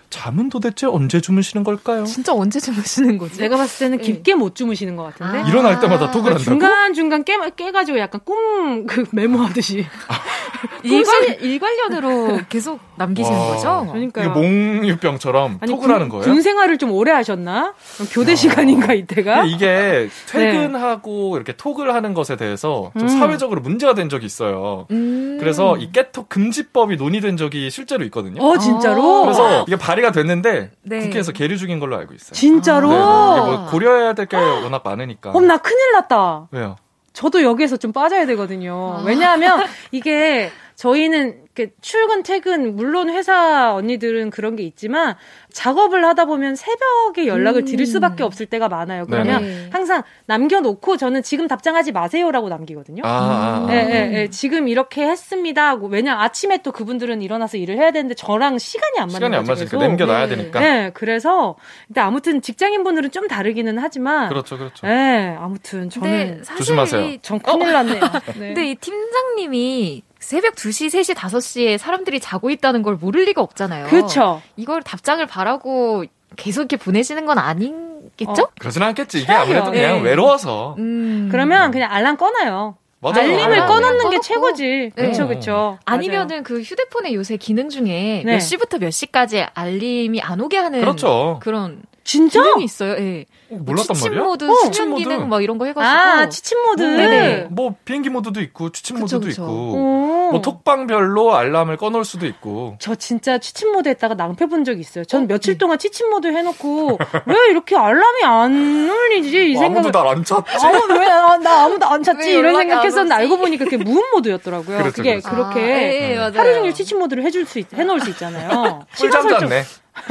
잠은 도대체 언제 주무시는 걸까요? 진짜 언제 주무시는 거지? 내가 봤을 때는 네. 깊게 못 주무시는 것 같은데. 아~ 일어날 때마다 톡을 한다고? 중간 중간 깨, 깨가지고 약간 꿈, 그, 메모하듯이. 아, *laughs* 일관, 일관련으로 계속 남기시는 와, 거죠? 그러니까 이게 몽유병처럼 톡을 군, 하는 거예요? 군 생활을 좀 오래 하셨나? 교대 야. 시간인가 이때가? 이게 퇴근하고 네. 이렇게 톡을 하는 것에 대해서 좀 음. 사회적으로 문제가 된 적이 있어요. 음. 그래서 이 깨톡 금지법이 논의된 적이 실제로 있거든요. 어, 진짜로? 그래서 이게 발 의가 됐는데 네. 국회에서 계류 중인 걸로 알고 있어요. 진짜로? 네, 네. 이게 뭐 고려해야 될 게 워낙 많으니까. 그럼 나 큰일 났다. 왜요? 저도 여기에서 좀 빠져야 되거든요. 아. 왜냐하면 이게 저희는 출근 퇴근 물론 회사 언니들은 그런 게 있지만 작업을 하다 보면 새벽에 연락을 음. 드릴 수밖에 없을 때가 많아요. 그러면 네 항상 남겨놓고 저는 지금 답장하지 마세요라고 남기거든요. 아. 네, 네, 네, 지금 이렇게 했습니다 하고 왜냐 아침에 또 그분들은 일어나서 일을 해야 되는데 저랑 시간이 안 맞는 시간이 안 맞으니까 남겨놔야 네. 되니까. 네, 그래서 근데 아무튼 직장인 분들은 좀 다르기는 하지만 그렇죠, 그렇죠. 네, 아무튼 저는 조심하세요. 전 큰일 났네요. *laughs* 네. 근데 이 팀장님이 새벽 2시, 3시, 5시에 사람들이 자고 있다는 걸 모를 리가 없잖아요. 그렇죠. 이걸 답장을 바라고 계속 이렇게 보내시는 건 아니겠죠? 어, 그러진 않겠지. 이게 아무래도 그냥 네. 외로워서. 음. 그러면 그냥 알람 꺼놔요. 맞아요. 알림을 꺼놓는 게 최고지. 그렇죠, 그렇죠. 아니면은 그 휴대폰에 요새 기능 중에 네. 몇 시부터 몇 시까지 알림이 안 오게 하는 그렇죠. 그런 진짜? 기능이 있어요. 예. 네. 어, 몰랐단 취침 말이야? 모드, 어, 수면 기능 막 이런 거 해가지고. 아, 취침 모드. 네. 네네. 뭐 비행기 모드도 있고 취침 그쵸, 모드도 그쵸. 있고. 오. 뭐 톡방별로 알람을 꺼놓을 수도 있고. 저 진짜 취침 모드 했다가 낭패 본 적이 있어요. 전 어? 며칠 동안 취침 모드 해놓고 *laughs* 왜 이렇게 알람이 안 울리지 이뭐 생각을. 아무도 날 안 찾지. 아무 왜나 나 아무도 안 찾지 이런 생각했었는데 알고 보니까 그게 무음 모드였더라고요. 그렇죠, 그게 그렇죠. 그렇게 아, 예, 예, 하루 종일 취침 모드를 해줄 수 있, 해놓을 수 있잖아요. *laughs* 꿀잠 잤네.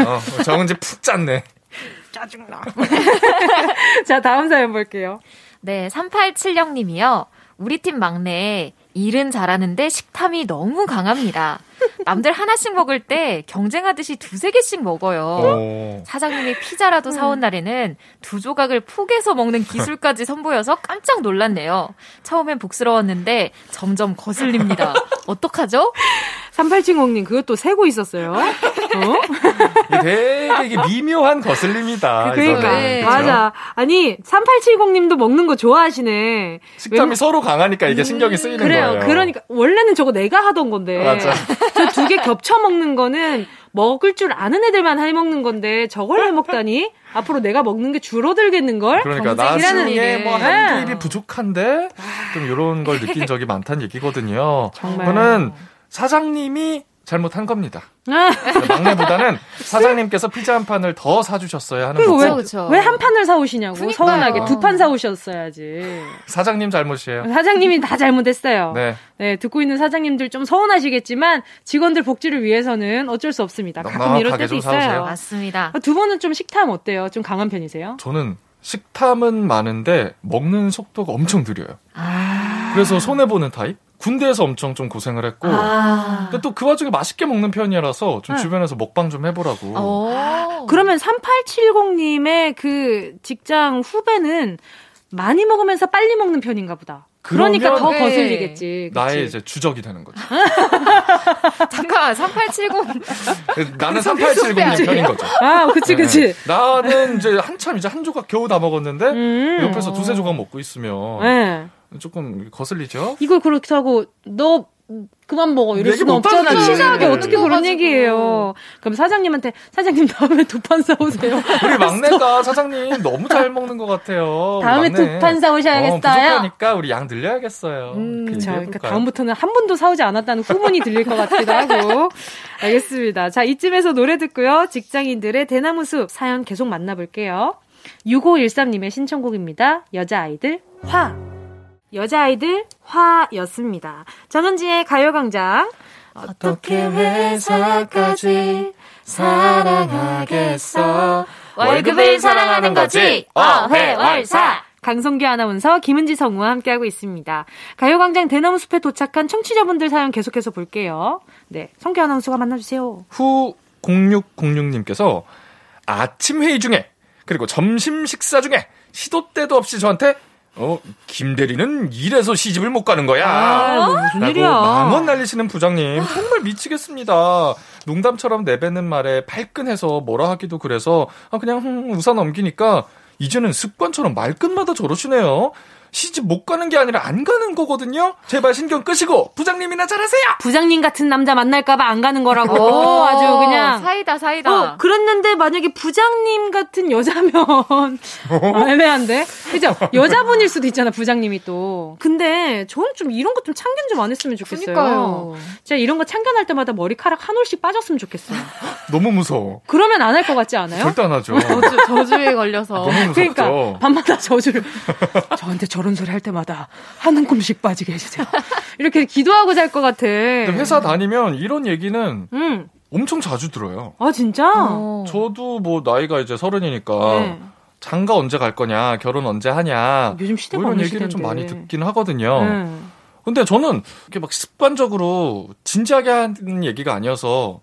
어, 정은지 푹 잤네. 짜증나. *laughs* 자, 다음 사연 볼게요. 네, 3870님이요. 우리 팀 막내 일은 잘하는데 식탐이 너무 강합니다. 남들 하나씩 먹을 때 경쟁하듯이 두세 개씩 먹어요. 오. 사장님이 피자라도 사온 날에는 두 조각을 푹에서 먹는 기술까지 선보여서 깜짝 놀랐네요. 처음엔 복스러웠는데 점점 거슬립니다. 어떡하죠? 3870님 그것도 세고 있었어요. 어? 되게 이게 미묘한 거슬림이다. 그러니까 네. 맞아. 아니 3870님도 먹는 거 좋아하시네. 식탐이 왜... 서로 강하니까 이게 신경이 쓰이는 그래요. 거예요. 그러니까 원래는 저거 내가 하던 건데. 맞아. 저 두 개 겹쳐 먹는 거는 먹을 줄 아는 애들만 해 먹는 건데 저걸 해 먹다니 앞으로 내가 먹는 게 줄어들겠는 걸. 그러니까 나중에 뭐 한두 입이 부족한데 좀 이런 걸 느낀 적이 많다는 얘기거든요. 정말. 저는 사장님이 잘못한 겁니다. 아. *laughs* 막내보다는 사장님께서 피자 한 판을 더 사주셨어야 하는 거고. 왜, 왜한 판을 사오시냐고. 그러니까요. 서운하게 두 판 사오셨어야지. 사장님 잘못이에요. 사장님이 다 잘못했어요. 네. 네. 듣고 있는 사장님들 좀 서운하시겠지만 직원들 복지를 위해서는 어쩔 수 없습니다. 가끔 이럴 때도 있어요. 사오세요. 맞습니다. 두 분은 좀 식탐 어때요? 좀 강한 편이세요? 저는 식탐은 많은데 먹는 속도가 엄청 느려요. 아. 그래서 손해 보는 타입? 군대에서 엄청 좀 고생을 했고 아. 근데 또 그 와중에 맛있게 먹는 편이라서 좀 네. 주변에서 먹방 좀 해보라고 오. 그러면 3870님의 그 직장 후배는 많이 먹으면서 빨리 먹는 편인가 보다 그러니까 더 네. 거슬리겠지. 나의 이제 주적이 되는 거죠. *laughs* 잠깐, 3870. *laughs* 나는 3870님 편인 거죠. 아, 그치, 그치. 네. 나는 이제 한참 이제 한 조각 겨우 다 먹었는데, 음. 옆에서 두세 조각 먹고 있으면, 네. 조금 거슬리죠? 이걸 그렇게 하고, 너 그만 먹어 이럴 수는 없잖아. 치사하게 네. 어떻게 그런 얘기예요. 그럼 사장님한테 사장님 다음에 두 판 사오세요. 우리 *laughs* 막내가 사장님 너무 잘 먹는 것 같아요. 다음에 두 판 사오셔야겠어요. 어, 부족하니까 우리 양 늘려야겠어요. 음, 그렇죠. 그러니까 다음부터는 한 번도 사오지 않았다는 후문이 들릴 것 같기도 하고. *laughs* 알겠습니다. 자 이쯤에서 노래 듣고요. 직장인들의 대나무 숲 사연 계속 만나볼게요. 6513님의 신청곡입니다. 여자아이들 화. 여자아이들 화였습니다. 정은지의 가요광장. 어떻게 회사까지 사랑하겠어. 월급을 사랑하는 거지. 어회월사. 강성규 아나운서, 김은지 성우와 함께하고 있습니다. 가요광장 대나무 숲에 도착한 청취자분들 사연 계속해서 볼게요. 네, 성규 아나운서가 만나주세요. 후 0606님께서 아침 회의 중에 그리고 점심 식사 중에 시도 때도 없이 저한테 어, 김 대리는 이래서 시집을 못 가는 거야. 아, 뭐 무슨 일이야. 망언 날리시는 부장님 정말 미치겠습니다. 농담처럼 내뱉는 말에 발끈해서 뭐라 하기도 그래서 아, 그냥 흠, 웃어 넘기니까 이제는 습관처럼 말끝마다 저러시네요. 시집 못 가는 게 아니라 안 가는 거거든요. 제발 신경 끄시고 부장님이나 잘하세요. 부장님 같은 남자 만날까봐 안 가는 거라고. 오, 아주 그냥 사이다 사이다. 어, 그랬는데 만약에 부장님 같은 여자면 애매한데, 그죠? *laughs* 여자분일 수도 있잖아 부장님이 또. 근데 저는 좀 이런 거 좀 참견 좀 안 했으면 좋겠어요. 그러니까요. 제가 이런 거 참견할 때마다 머리카락 한 올씩 빠졌으면 좋겠어요. *gasps* 너무 무서워. 그러면 안 할 것 같지 않아요? 절대 안 하죠. 저주, 저주에 걸려서. 너무 무섭죠. 그러니까 밤마다 저주를 *laughs* 저한테 저런 소리 할 때마다 한 움큼씩 빠지게 해주세요. *laughs* 이렇게 기도하고 잘 것 같아. 회사 다니면 이런 얘기는 음. 엄청 자주 들어요. 아 진짜? 어. 저도 뭐 나이가 이제 서른이니까 네. 장가 언제 갈 거냐, 결혼 언제 하냐. 요즘 시대가 뭐 이런 얘기를 시대인데. 좀 많이 듣긴 하거든요. 네. 근데 저는 이렇게 막 습관적으로 진지하게 하는 얘기가 아니어서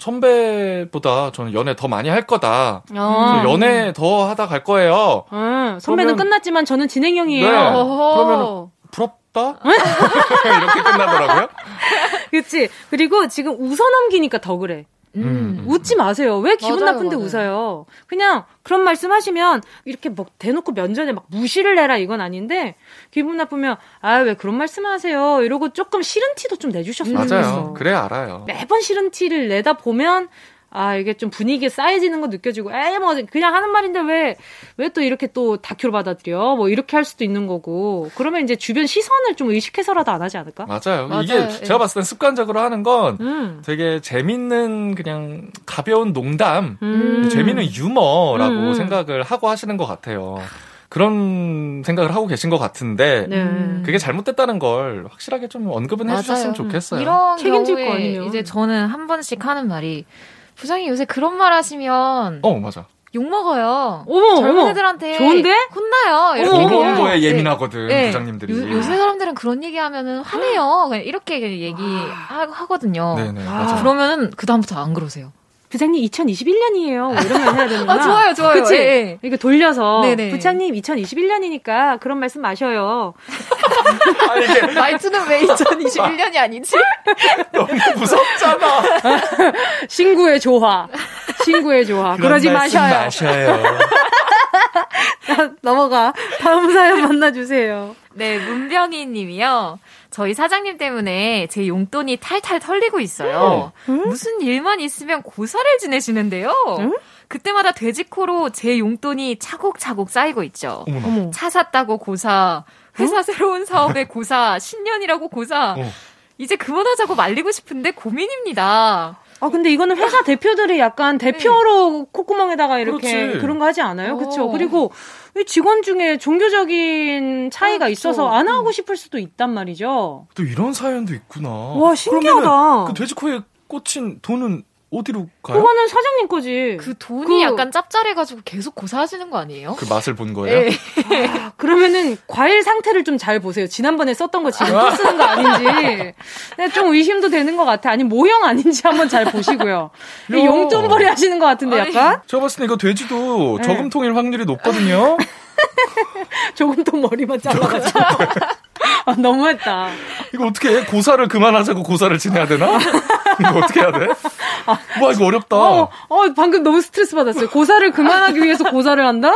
선배보다 저는 연애 더 많이 할 거다. 어. 연애 더 하다 갈 거예요. 음, 선배는 그러면, 끝났지만 저는 진행형이에요. 네. 그러면 부럽다? *laughs* 이렇게 끝나더라고요. 그렇지. 그리고 지금 웃어 넘기니까 더 그래. 음. 웃지 마세요. 왜 기분 맞아요, 나쁜데 맞아요. 웃어요? 그냥 그런 말씀 하시면 이렇게 뭐 대놓고 면전에 막 무시를 내라 이건 아닌데 기분 나쁘면 아 왜 그런 말씀 하세요? 이러고 조금 싫은 티도 좀 내주셨으면 좋겠어. 맞아요. 그래 알아요. 매번 싫은 티를 내다 보면 아, 이게 좀 분위기에 쌓여지는 거 느껴지고, 에이, 뭐, 그냥 하는 말인데 왜, 왜 또 이렇게 또 다큐로 받아들여? 뭐, 이렇게 할 수도 있는 거고. 그러면 이제 주변 시선을 좀 의식해서라도 안 하지 않을까? 맞아요. 맞아요. 이게 예. 제가 봤을 땐 습관적으로 하는 건 음. 되게 재밌는, 그냥 가벼운 농담, 음. 재밌는 유머라고 음. 생각을 하고 하시는 것 같아요. 그런 생각을 하고 계신 것 같은데 네. 그게 잘못됐다는 걸 확실하게 좀 언급은 해주셨으면 좋겠어요. 이런 책임질 거 아니면 이제 저는 한 번씩 하는 말이 부장님 요새 그런 말 하시면 어 맞아. 욕 먹어요. 어머, 젊은 어머, 애들한테 좋은데? 혼나요. 이렇게 그런 거에 네. 예민하거든 네. 부장님들이. 요, 새 사람들은 그런 얘기하면은 화내요. 그냥 이렇게 얘기하거든요. 네네, 맞아. 그러면은 그 다음부터 안 그러세요. 부장님 2021년이에요. 뭐 이러면 해야 되는구나. 아, 좋아요, 좋아요. 그치? 네. 이거 돌려서. 네네. 부장님 2021년이니까 그런 말씀 마셔요. 아, 이게. *laughs* 말투는 왜 2021년이 아니지? *laughs* 너무 무섭잖아. *laughs* 신구의 조화. 신구의 조화. 그러지 마셔요. 마셔요. 넘어가. 다음 사연 만나주세요. 네, 문병희 님이요. 저희 사장님 때문에 제 용돈이 탈탈 털리고 있어요. 응? 무슨 일만 있으면 고사를 지내시는데요. 응? 그때마다 돼지코로 제 용돈이 차곡차곡 쌓이고 있죠. 어머. 차 샀다고 고사, 회사 어? 새로운 사업에 고사, *laughs* 신년이라고 고사. 어. 이제 그만하자고 말리고 싶은데 고민입니다. 아 근데 이거는 회사 대표들이 약간 대표로 네. 콧구멍에다가 이렇게 그렇지. 그런 거 하지 않아요? 그렇죠. 그리고 직원 중에 종교적인 차이가 그렇죠. 있어서 안 하고 싶을 수도 있단 말이죠. 또 이런 사연도 있구나. 와 신기하다. 그 돼지코에 꽂힌 돈은 어디로 가요? 그거는 사장님 거지. 그 돈이 그... 약간 짭짤해가지고 계속 고사하시는 거 아니에요? 그 맛을 본 거예요? 네. 아, 그러면은 과일 상태를 좀 잘 보세요. 지난번에 썼던 거 지금 또 쓰는 거 아닌지. 네, 좀 의심도 되는 것 같아. 아니 모형 아닌지 한번 잘 보시고요. 용돈벌이 하시는 것 같은데 약간? 제가 봤을 때 이거 돼지도 네. 저금통일 확률이 높거든요. *laughs* 저금통 머리만 잘라가지고. *laughs* *laughs* 아, 너무했다. 이거 어떻게 해? 고사를 그만하자고 고사를 지내야 되나? 이거 어떻게 해야 돼? 아, 와, 이거 어렵다. 어, 어, 방금 너무 스트레스 받았어요. 고사를 그만하기 위해서 고사를 한다?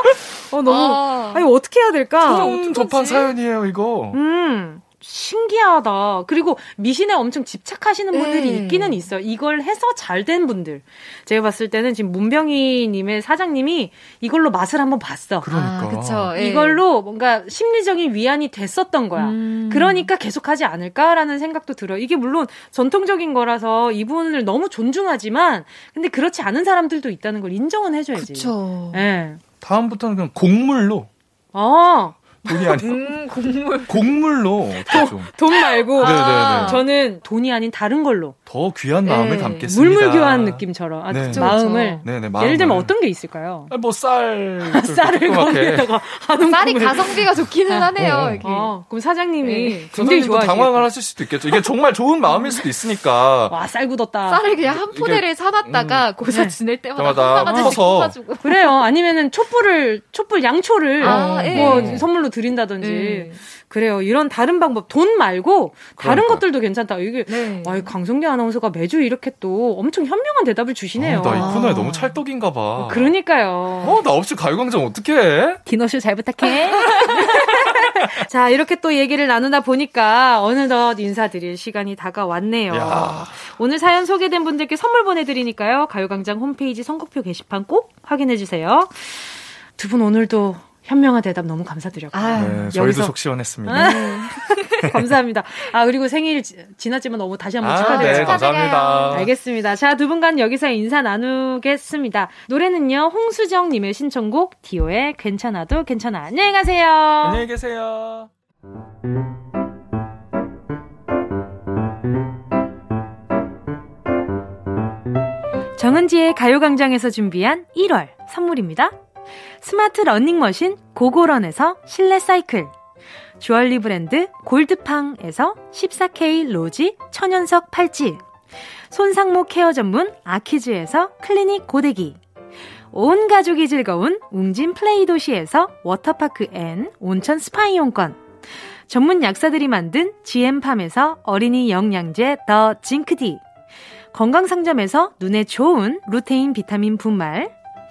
어, 너무. 아, 니 어떻게 해야 될까? 처음 접한 사연이에요, 이거. 음. 신기하다. 그리고 미신에 엄청 집착하시는 분들이 네. 있기는 있어요. 이걸 해서 잘 된 분들. 제가 봤을 때는 지금 문병희님의 사장님이 이걸로 맛을 한번 봤어. 그러니까. 아, 그쵸. 예. 이걸로 뭔가 심리적인 위안이 됐었던 거야. 음. 그러니까 계속하지 않을까라는 생각도 들어요. 이게 물론 전통적인 거라서 이분을 너무 존중하지만, 근데 그렇지 않은 사람들도 있다는 걸 인정은 해줘야지. 그쵸. 예. 다음부터는 그냥 곡물로. 아. 돈이 아닌 음, 곡물 곡물로 돈, 돈 말고 아. 저는 돈이 아닌 다른 걸로 더 귀한 마음을 네. 담겠습니다. 물물 교환 느낌처럼 아, 네. 마음을 네, 네, 예를 들면 어떤 게 있을까요? 아, 뭐쌀 *laughs* 쌀을 거기다가 하는 쌀이 가성비가 좋기는 아, 하네요. 어, 어. 그럼 사장님이 네. 굉장히 좋아 당황을 하실 수도 있겠죠. 이게 정말 좋은 마음일 수도 있으니까 와 쌀 굳었다. 쌀을 그냥 한 포대를 사놨다가 음, 고사 네. 지낼 때마다 퍼서 그래요. 아니면은 촛불을 촛불 양초를 아, 뭐 예. 선물로 드린다든지 네. 그래요. 이런 다른 방법 돈 말고 다른 그러니까. 것들도 괜찮다. 이게 네. 아, 강성기 아나운서가 매주 이렇게 또 엄청 현명한 대답을 주시네요. 아, 나이 코너에 너무 찰떡인가 봐. 어, 그러니까요. 어, 나 없이 가요광장 어떻게 해? 디너쇼 잘 부탁해. *laughs* 자, 이렇게 또 얘기를 나누다 보니까 어느덧 인사드릴 시간이 다가왔네요. 야. 오늘 사연 소개된 분들께 선물 보내드리니까요. 가요광장 홈페이지 선곡표 게시판 꼭 확인해주세요. 두 분 오늘도 현명한 대답 너무 감사드렸고요. 아, 네, 저희도. 속 시원했습니다. 네. *laughs* 감사합니다. 아, 그리고 생일 지났지만 너무 다시 한번 아, 축하드려요. 네, 감사합니다. 알겠습니다. 자, 두 분간 여기서 인사 나누겠습니다. 노래는요, 홍수정님의 신청곡, 디오의 괜찮아도 괜찮아. 안녕히 가세요. 안녕히 계세요. 정은지의 가요광장에서 준비한 1월 선물입니다. 스마트 러닝머신 고고런에서 실내 사이클. 주얼리 브랜드 골드팡에서 14K 로지 천연석 팔찌. 손상모 케어 전문 아키즈에서 클리닉 고데기. 온 가족이 즐거운 웅진 플레이 도시에서 워터파크 and 온천 스파 이용권. 전문 약사들이 만든 GM팜에서 어린이 영양제 더 징크디. 건강상점에서 눈에 좋은 루테인 비타민 분말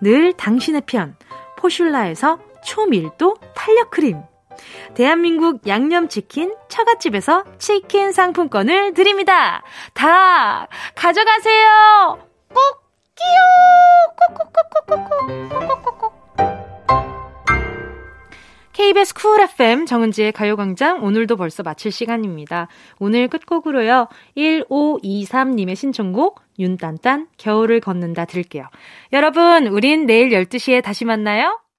늘 당신의 편 포슐라에서 초밀도 탄력 크림 대한민국 양념치킨 처갓집에서 치킨 상품권을 드립니다. 다 가져가세요. 꼭 끼요. 꼭꼭꼭꼭꼭꼭 꼭꼭꼭꼭. KBS 쿨 FM 정은지의 가요광장 오늘도 벌써 마칠 시간입니다. 오늘 끝곡으로요. 1523님의 신청곡 윤딴딴 겨울을 걷는다 들게요. 여러분, 우린 내일 12시에 다시 만나요.